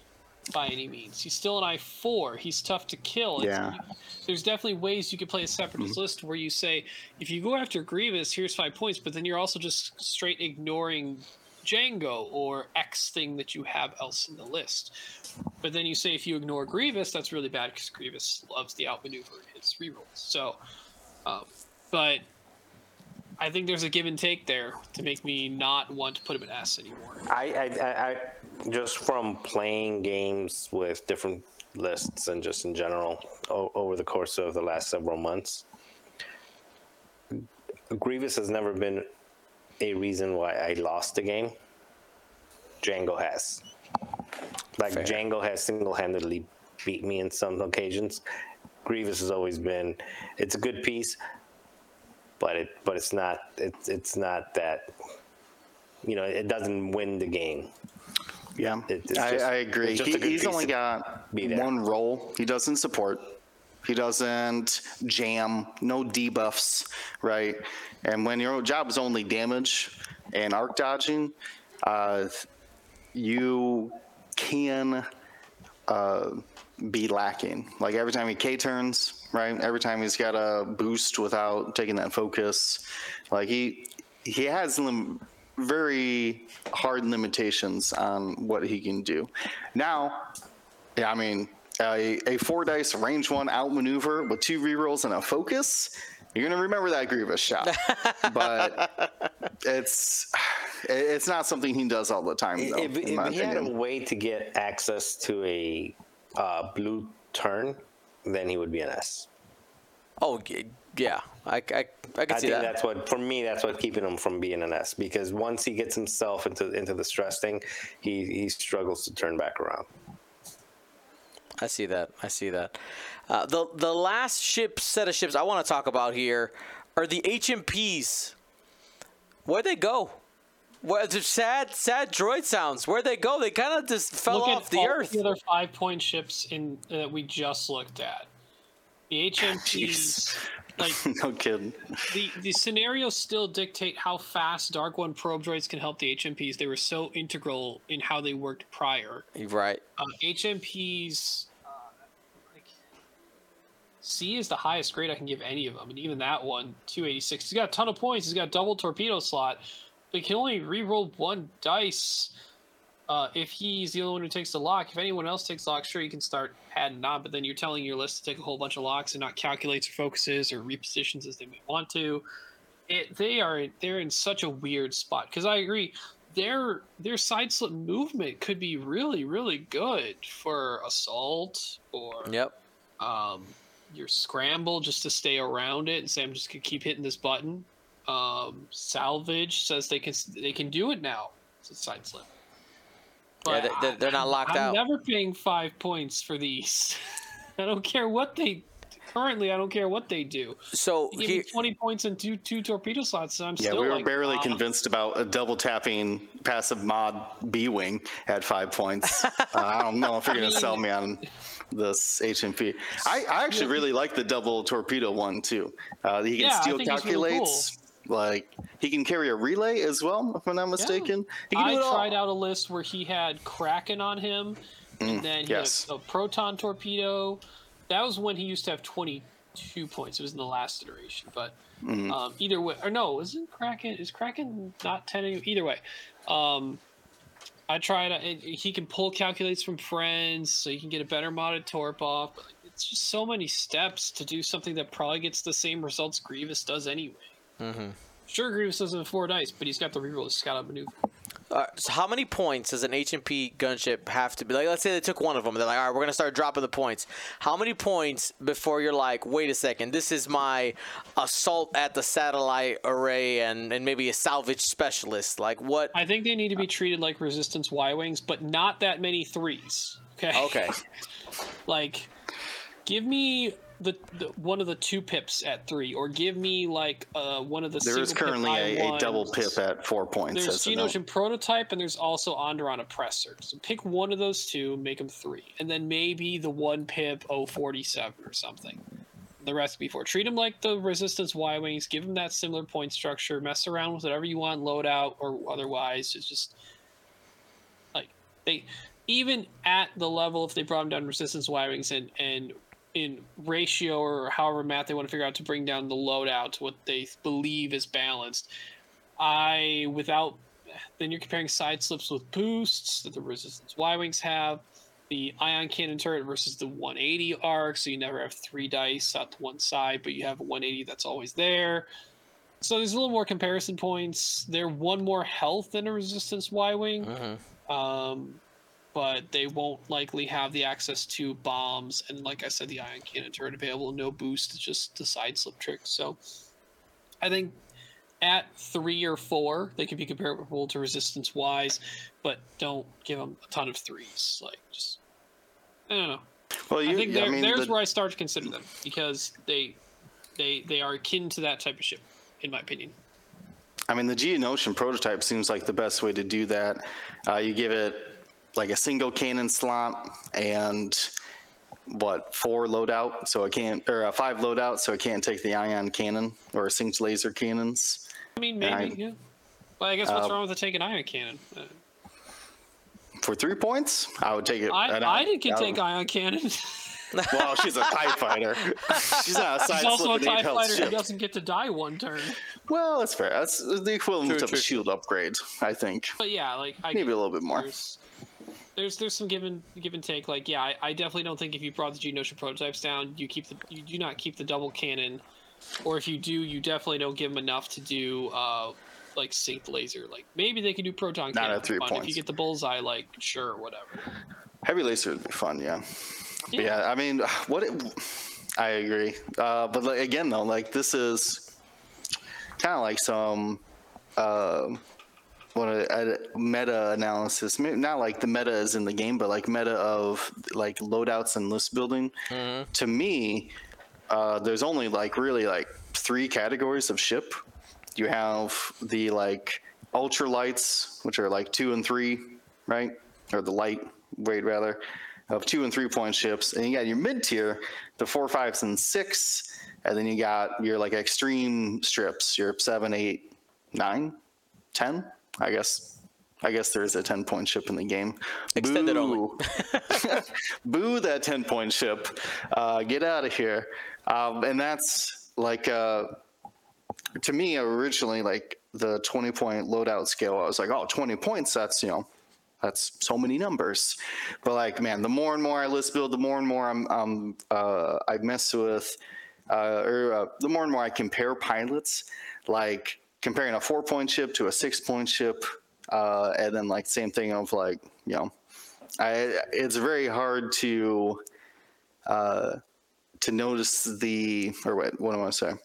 by any means. He's still an I four. He's tough to kill. It's- Yeah. there's definitely ways you could play a separatist mm-hmm. list where you say, if you go after Grievous, here's five points, but then you're also just straight ignoring Jango or X thing that you have else in the list. But then you say if you ignore Grievous, that's really bad because Grievous loves the outmaneuver in his rerolls. So, um, but I think there's a give and take there to make me not want to put him in S anymore. I, I, I, just from playing games with different lists and just in general o- over the course of the last several months, Grievous has never been a reason why I lost the game. Jango has. Like Fair. Jango has single-handedly beat me in some occasions. Grievous has always been. It's a good piece, but it but it's not. It's it's not that. You know, it doesn't win the game. Yeah, It- it's I, just- I agree. He, he's only got one role. He doesn't support. He doesn't jam. No debuffs, right? And when your job is only damage and arc dodging, uh, you can uh, be lacking. Like every time he K turns, right? Every time he's got a boost without taking that focus, like he he has lim- very hard limitations on what he can do. Now, yeah, I mean, a, a four dice range one outmaneuver with two rerolls and a focus. You're gonna remember that Grievous shot, but it's it's not something he does all the time. Though, if if my he had a way to get access to a uh, blue turn, then he would be an S. Oh yeah, I I, I can I see think that. that's what for me. That's what keeping him from being an S because once he gets himself into into the stress thing, he he struggles to turn back around. I see that. I see that. Uh, the the last ship set of ships I want to talk about here are the HMPs. Where'd they go? Where the sad, sad droid sounds. Where'd they go? They kind of just fell Look off at the all earth. the other five point ships in that we just looked at. The HMPs, like no kidding. the the scenarios still dictate how fast DRK-1 probe droids can help the HMPs. They were so integral in how they worked prior. Right. Uh, HMPs, uh, like C is the highest grade I can give any of them, and even that one, 286. He's got a ton of points. He's got a double torpedo slot, but he can only re-roll one dice. Uh, if he's the only one who takes the lock, if anyone else takes lock, sure you can start padding on. But then you're telling your list to take a whole bunch of locks and not calculates or focuses or repositions as they may want to. It they are they're in such a weird spot because I agree their their side slip movement could be really really good for assault or Yep. um, your scramble just to stay around it and say I'm just gonna keep hitting this button. Um, salvage says they can they can do it now. It's a side slip. Yeah, But they- they're- they're not locked I'm out. never paying five points for these. I don't care what they. Currently, I don't care what they do. So They give here, me twenty points and two two torpedo slots. And I'm Yeah, still we were like, barely "Ah." convinced about a double tapping passive mod B wing at five points. uh, I don't know if you're going to sell me on this HMP. I, I actually really like the double torpedo one too. Uh, he can Yeah, I steal think really calculates. Like he can carry a relay as well, if I'm not mistaken. He can I it all. tried out a list where he had Kraken on him, and then he Mm, yes. had a proton torpedo. That was when he used to have 22 points. It was in the last iteration, but Mm-hmm. um, either way, or no, isn't Kraken? Is Kraken not 10? any- Either way, um, I tried. He can pull calculates from friends, so you can get a better modded torp off. But it's just so many steps to do something that probably gets the same results Grievous does anyway. Mm-hmm. Sure, Grievous doesn't have four dice, but he's got the reroll. He's got a maneuver. uh, so how many points does an HMP gunship have to be? Like, let's say they took one of them. They're like, all right, we're gonna start dropping the points. How many points before you're like, wait a second, this is my assault at the satellite array and and maybe a salvage specialist. Like what? I think they need to be treated like resistance Y wings, but not that many threes. Okay. Okay. like, give me the, the one of the two pips at three, or give me like uh one of the. There is currently a, a double pip at four points. There's as a note. Geonosian prototype, and there's also Onderon oppressor. So pick one of those two, make them three, and then maybe the one pip 047 or something. The rest before treat them like the resistance Y wings. Give them that similar point structure. Mess around with whatever you want, loadout or otherwise. It's just like they even at the level if they brought them down resistance Y wings and and in ratio or however math they want to figure out to bring down the loadout to what they believe is balanced. I without then you're comparing side slips with boosts that the resistance Y wings have, the ion cannon turret versus the 180 arc, so you never have three dice out to one side, but you have a 180 that's always there. So there's a little more comparison points. They're one more health than a resistance Y wing, Mhm. um, but they won't likely have the access to bombs and, like I said, the ion cannon turret available. No boost, just the side slip trick. So I think at three or four, they could be comparable to resistance wise, but don't give them a ton of threes. Like just, I don't know. Well, you, I think I mean, there's the- where I start to consider them because they, they, they are akin to that type of ship, in my opinion. I mean, the Geonosian prototype seems like the best way to do that. Uh, you give it like a single cannon slot and what four loadout, so it can't, or a five loadout, so it can't take the ion cannon or synced laser cannons. I mean, maybe, I- yeah. But I guess what's Uh, wrong with the take an ion cannon? Uh, For three points, I would take it. I, and I can I take ion cannon. Well, she's a TIE fighter. She's not a side He's also a slip TIE health fighter who doesn't get to die one turn. Well, that's fair. That's the equivalent True, of true. a shield upgrade, I think. But yeah, like I Maybe a little bit more. There's, there's there's some give and give and take. Like yeah, I, I definitely don't think if you brought the Geonosian prototypes down, you keep the you do not keep the double cannon, or if you do, you definitely don't give them enough to do uh like synced laser. Like maybe they can do proton Not cannon. at three fun. If you get the bullseye, like sure, whatever. Heavy laser would be fun, yeah. Yeah. yeah, I mean, what? It, I agree, uh, but like, again, though, like this is kind of like some uh, what a, a meta analysis. Not like the meta is in the game, but like meta of like loadouts and list building. To me, uh, there's only like really like three categories of ship. You have the like ultralights, which are like two and three, right? Or the light weight rather of two and three point ships, and you got your mid tier, the four, fives, and six, and then you got your like extreme strips, your seven, eight, nine, ten. I guess. I guess there is a ten point ship in the game. Extended only. Boo. Boo that ten point ship. Uh, get out of here. Um, and that's like uh, to me originally like the 20 point loadout scale. I was like, oh, 20 points. That's you know that's so many numbers. But like, man, the more and more I list build, the more and more I'm, um, uh, I mess with, uh, or uh, the more and more I compare pilots, like comparing a four point ship to a six point ship, uh, and then like same thing of like, you know, I, it's very hard to, uh, to notice the, or wait, what am I saying?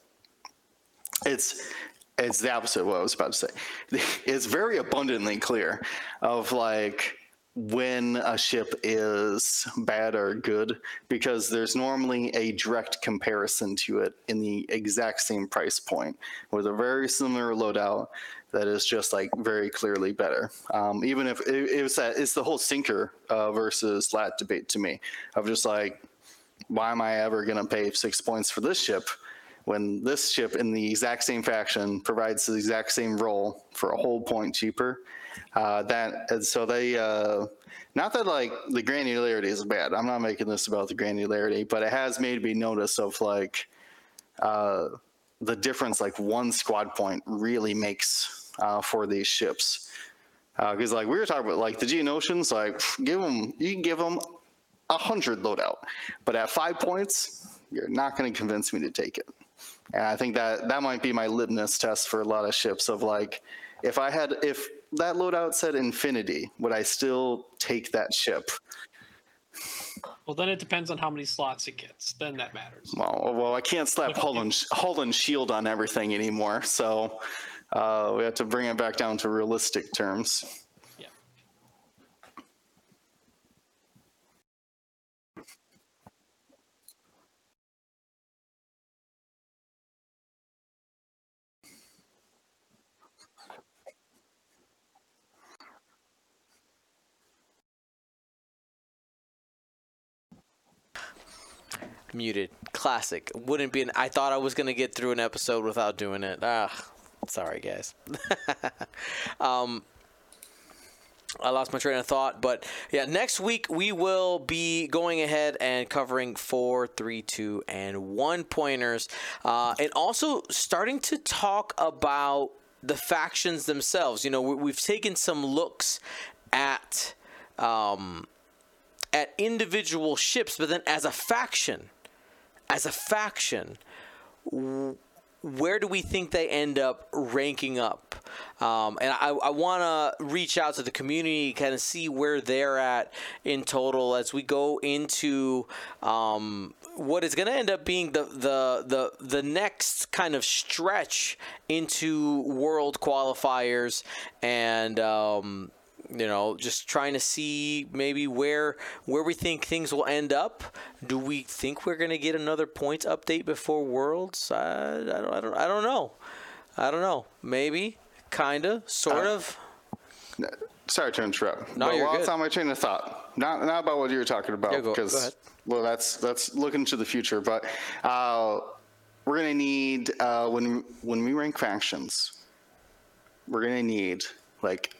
It's it's the opposite of what I was about to say. It's very abundantly clear of like when a ship is bad or good because there's normally a direct comparison to it in the exact same price point with a very similar loadout that is just like very clearly better. Um, even if it, it was that it's the whole sinker uh, versus lat debate to me of just like why am I ever going to pay six points for this ship? When this ship in the exact same faction provides the exact same role for a whole point cheaper. Uh, that and so they uh, not that like the granularity is bad. I'm not making this about the granularity, but it has made me notice of like uh, the difference like one squad point really makes uh, for these ships. Because like we were talking about like the Geonosians, like give them you can give them a hundred loadout, but at five points, you're not going to convince me to take it. And I think that that might be my litmus test for a lot of ships of like, if I had, if that loadout said infinity, would I still take that ship? Well, then it depends on how many slots it gets. Then that matters. Well, well, I can't slap hull and, hull and shield on everything anymore, so uh, we have to bring it back down to realistic terms. Muted. Classic. Wouldn't be an. I thought I was gonna get through an episode without doing it. Ah, sorry guys. um, I lost my train of thought, but yeah, next week we will be going ahead and covering four, three, two, and one pointers, uh, and also starting to talk about the factions themselves. You know, we, we've taken some looks at um, at individual ships, but then as a faction, as a faction, where do we think they end up ranking up? Um, and I, I want to reach out to the community, kind of see where they're at in total as we go into um, what is going to end up being the, the the the next kind of stretch into world qualifiers and. Um, you know, just trying to see maybe where where we think things will end up. Do we think we're gonna get another points update before Worlds? I, I don't, I don't, I don't know. I don't know. Maybe, kinda, sort Uh, of. Sorry to interrupt. No, but you're while good. it's on my train of thought, not not about what you were talking about, Yeah, go- go because ahead. well, that's that's looking to the future. But uh, we're gonna need uh, when when we rank factions, we're gonna need like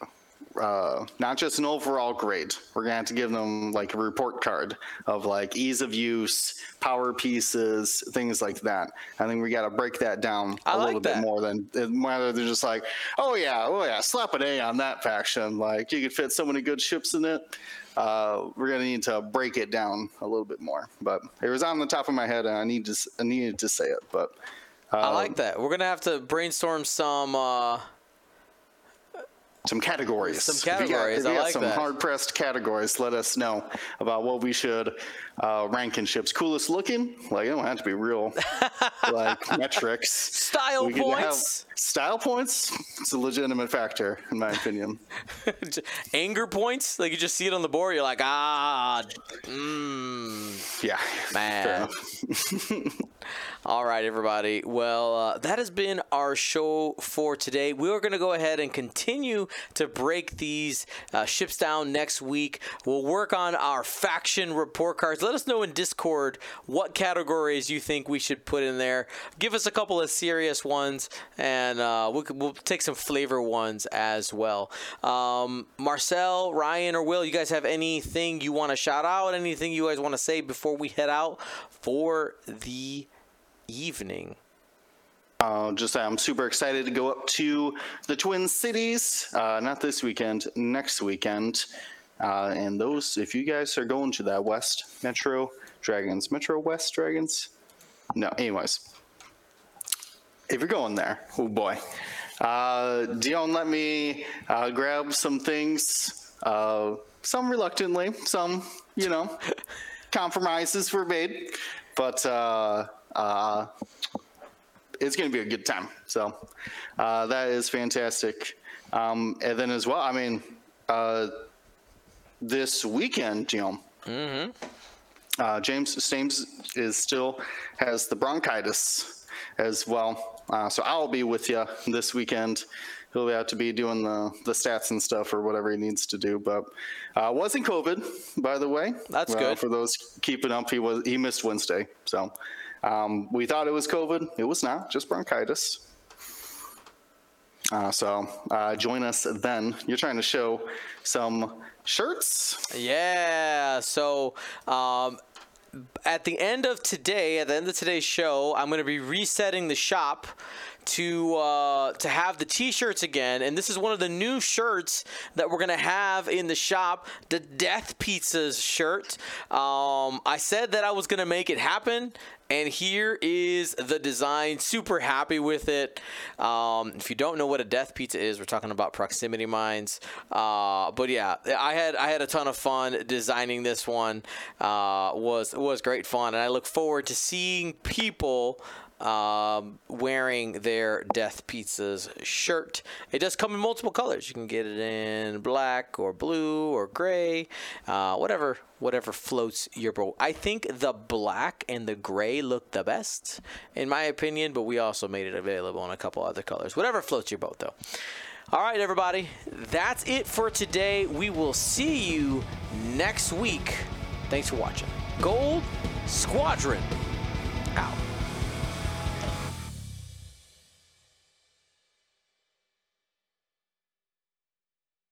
uh, not just an overall grade. We're gonna have to give them like a report card of like ease of use, power pieces, things like that. I think we got to break that down a I like little bit more than rather than just like, oh yeah, oh yeah, slap an A on that faction. Like you could fit so many good ships in it. Uh, we're gonna need to break it down a little bit more. But it was on the top of my head, and I need to I needed to say it. But I like that. We're gonna have to brainstorm some. Uh, some categories. Some If you got- categories, If you got, like some that. hard pressed categories, let us know about what we should uh, ranking ships. Coolest looking, like it don't have to be real, like metrics. Style We points, style points. It's a legitimate factor, in my opinion. anger points. Like you just see it on the board, you're like, ah, mm, Yeah, Man. All right, everybody. Well, uh, that has been our show for today. We are going to go ahead and continue to break these uh, ships down next week. We'll work on our faction report cards. Let us know in Discord what categories you think we should put in there. Give us a couple of serious ones, and uh, we'll, we'll take some flavor ones as well. Um, Marcel, Ryan, or Will, you guys have anything you want to shout out? Anything you guys want to say before we head out for the evening. Uh, just I'm super excited to go up to the Twin Cities. Uh, not this weekend, next weekend. Uh, and those, if you guys are going to that West Metro Dragons, Metro West Dragons. No, anyways, if you're going there, oh boy, uh, Dion let me uh, grab some things. Uh, some reluctantly, some you know, compromises were made, but. Uh, uh, it's going to be a good time. So uh, that is fantastic. Um, and then as well, I mean, uh, this weekend, you know, uh, James James is still has the bronchitis as well. Uh, so I'll be with you this weekend. He'll have to be doing the, the stats and stuff or whatever he needs to do. But uh, wasn't COVID, by the way. That's Uh, good. for those keeping up. He was he missed Wednesday, so um, we thought it was COVID. It was not, just bronchitis. Uh, so uh, join us then. You're trying to show some shirts. Yeah. So, um, at the end of today, at the end of today's show, I'm going to be resetting the shop to uh, to have the t-shirts again. And this is one of the new shirts that we're gonna have in the shop the death pizzas shirt. Um, i said that i was gonna make it happen and here is the design. Super happy with it. Um, if you don't know what a death pizza is we're talking about proximity mines. Uh, but yeah i had i had a ton of fun designing this one. Uh, was was great fun and i look forward to seeing people um, wearing their Death Pizzas shirt. It does come in multiple colors. You can get it in black or blue or gray, uh, whatever whatever floats your boat. I think the black and the gray look the best, in my opinion. But we also made it available in a couple other colors. Whatever floats your boat, though. All right, everybody, that's it for today. We will see you next week. Thanks for watching. Gold Squadron out.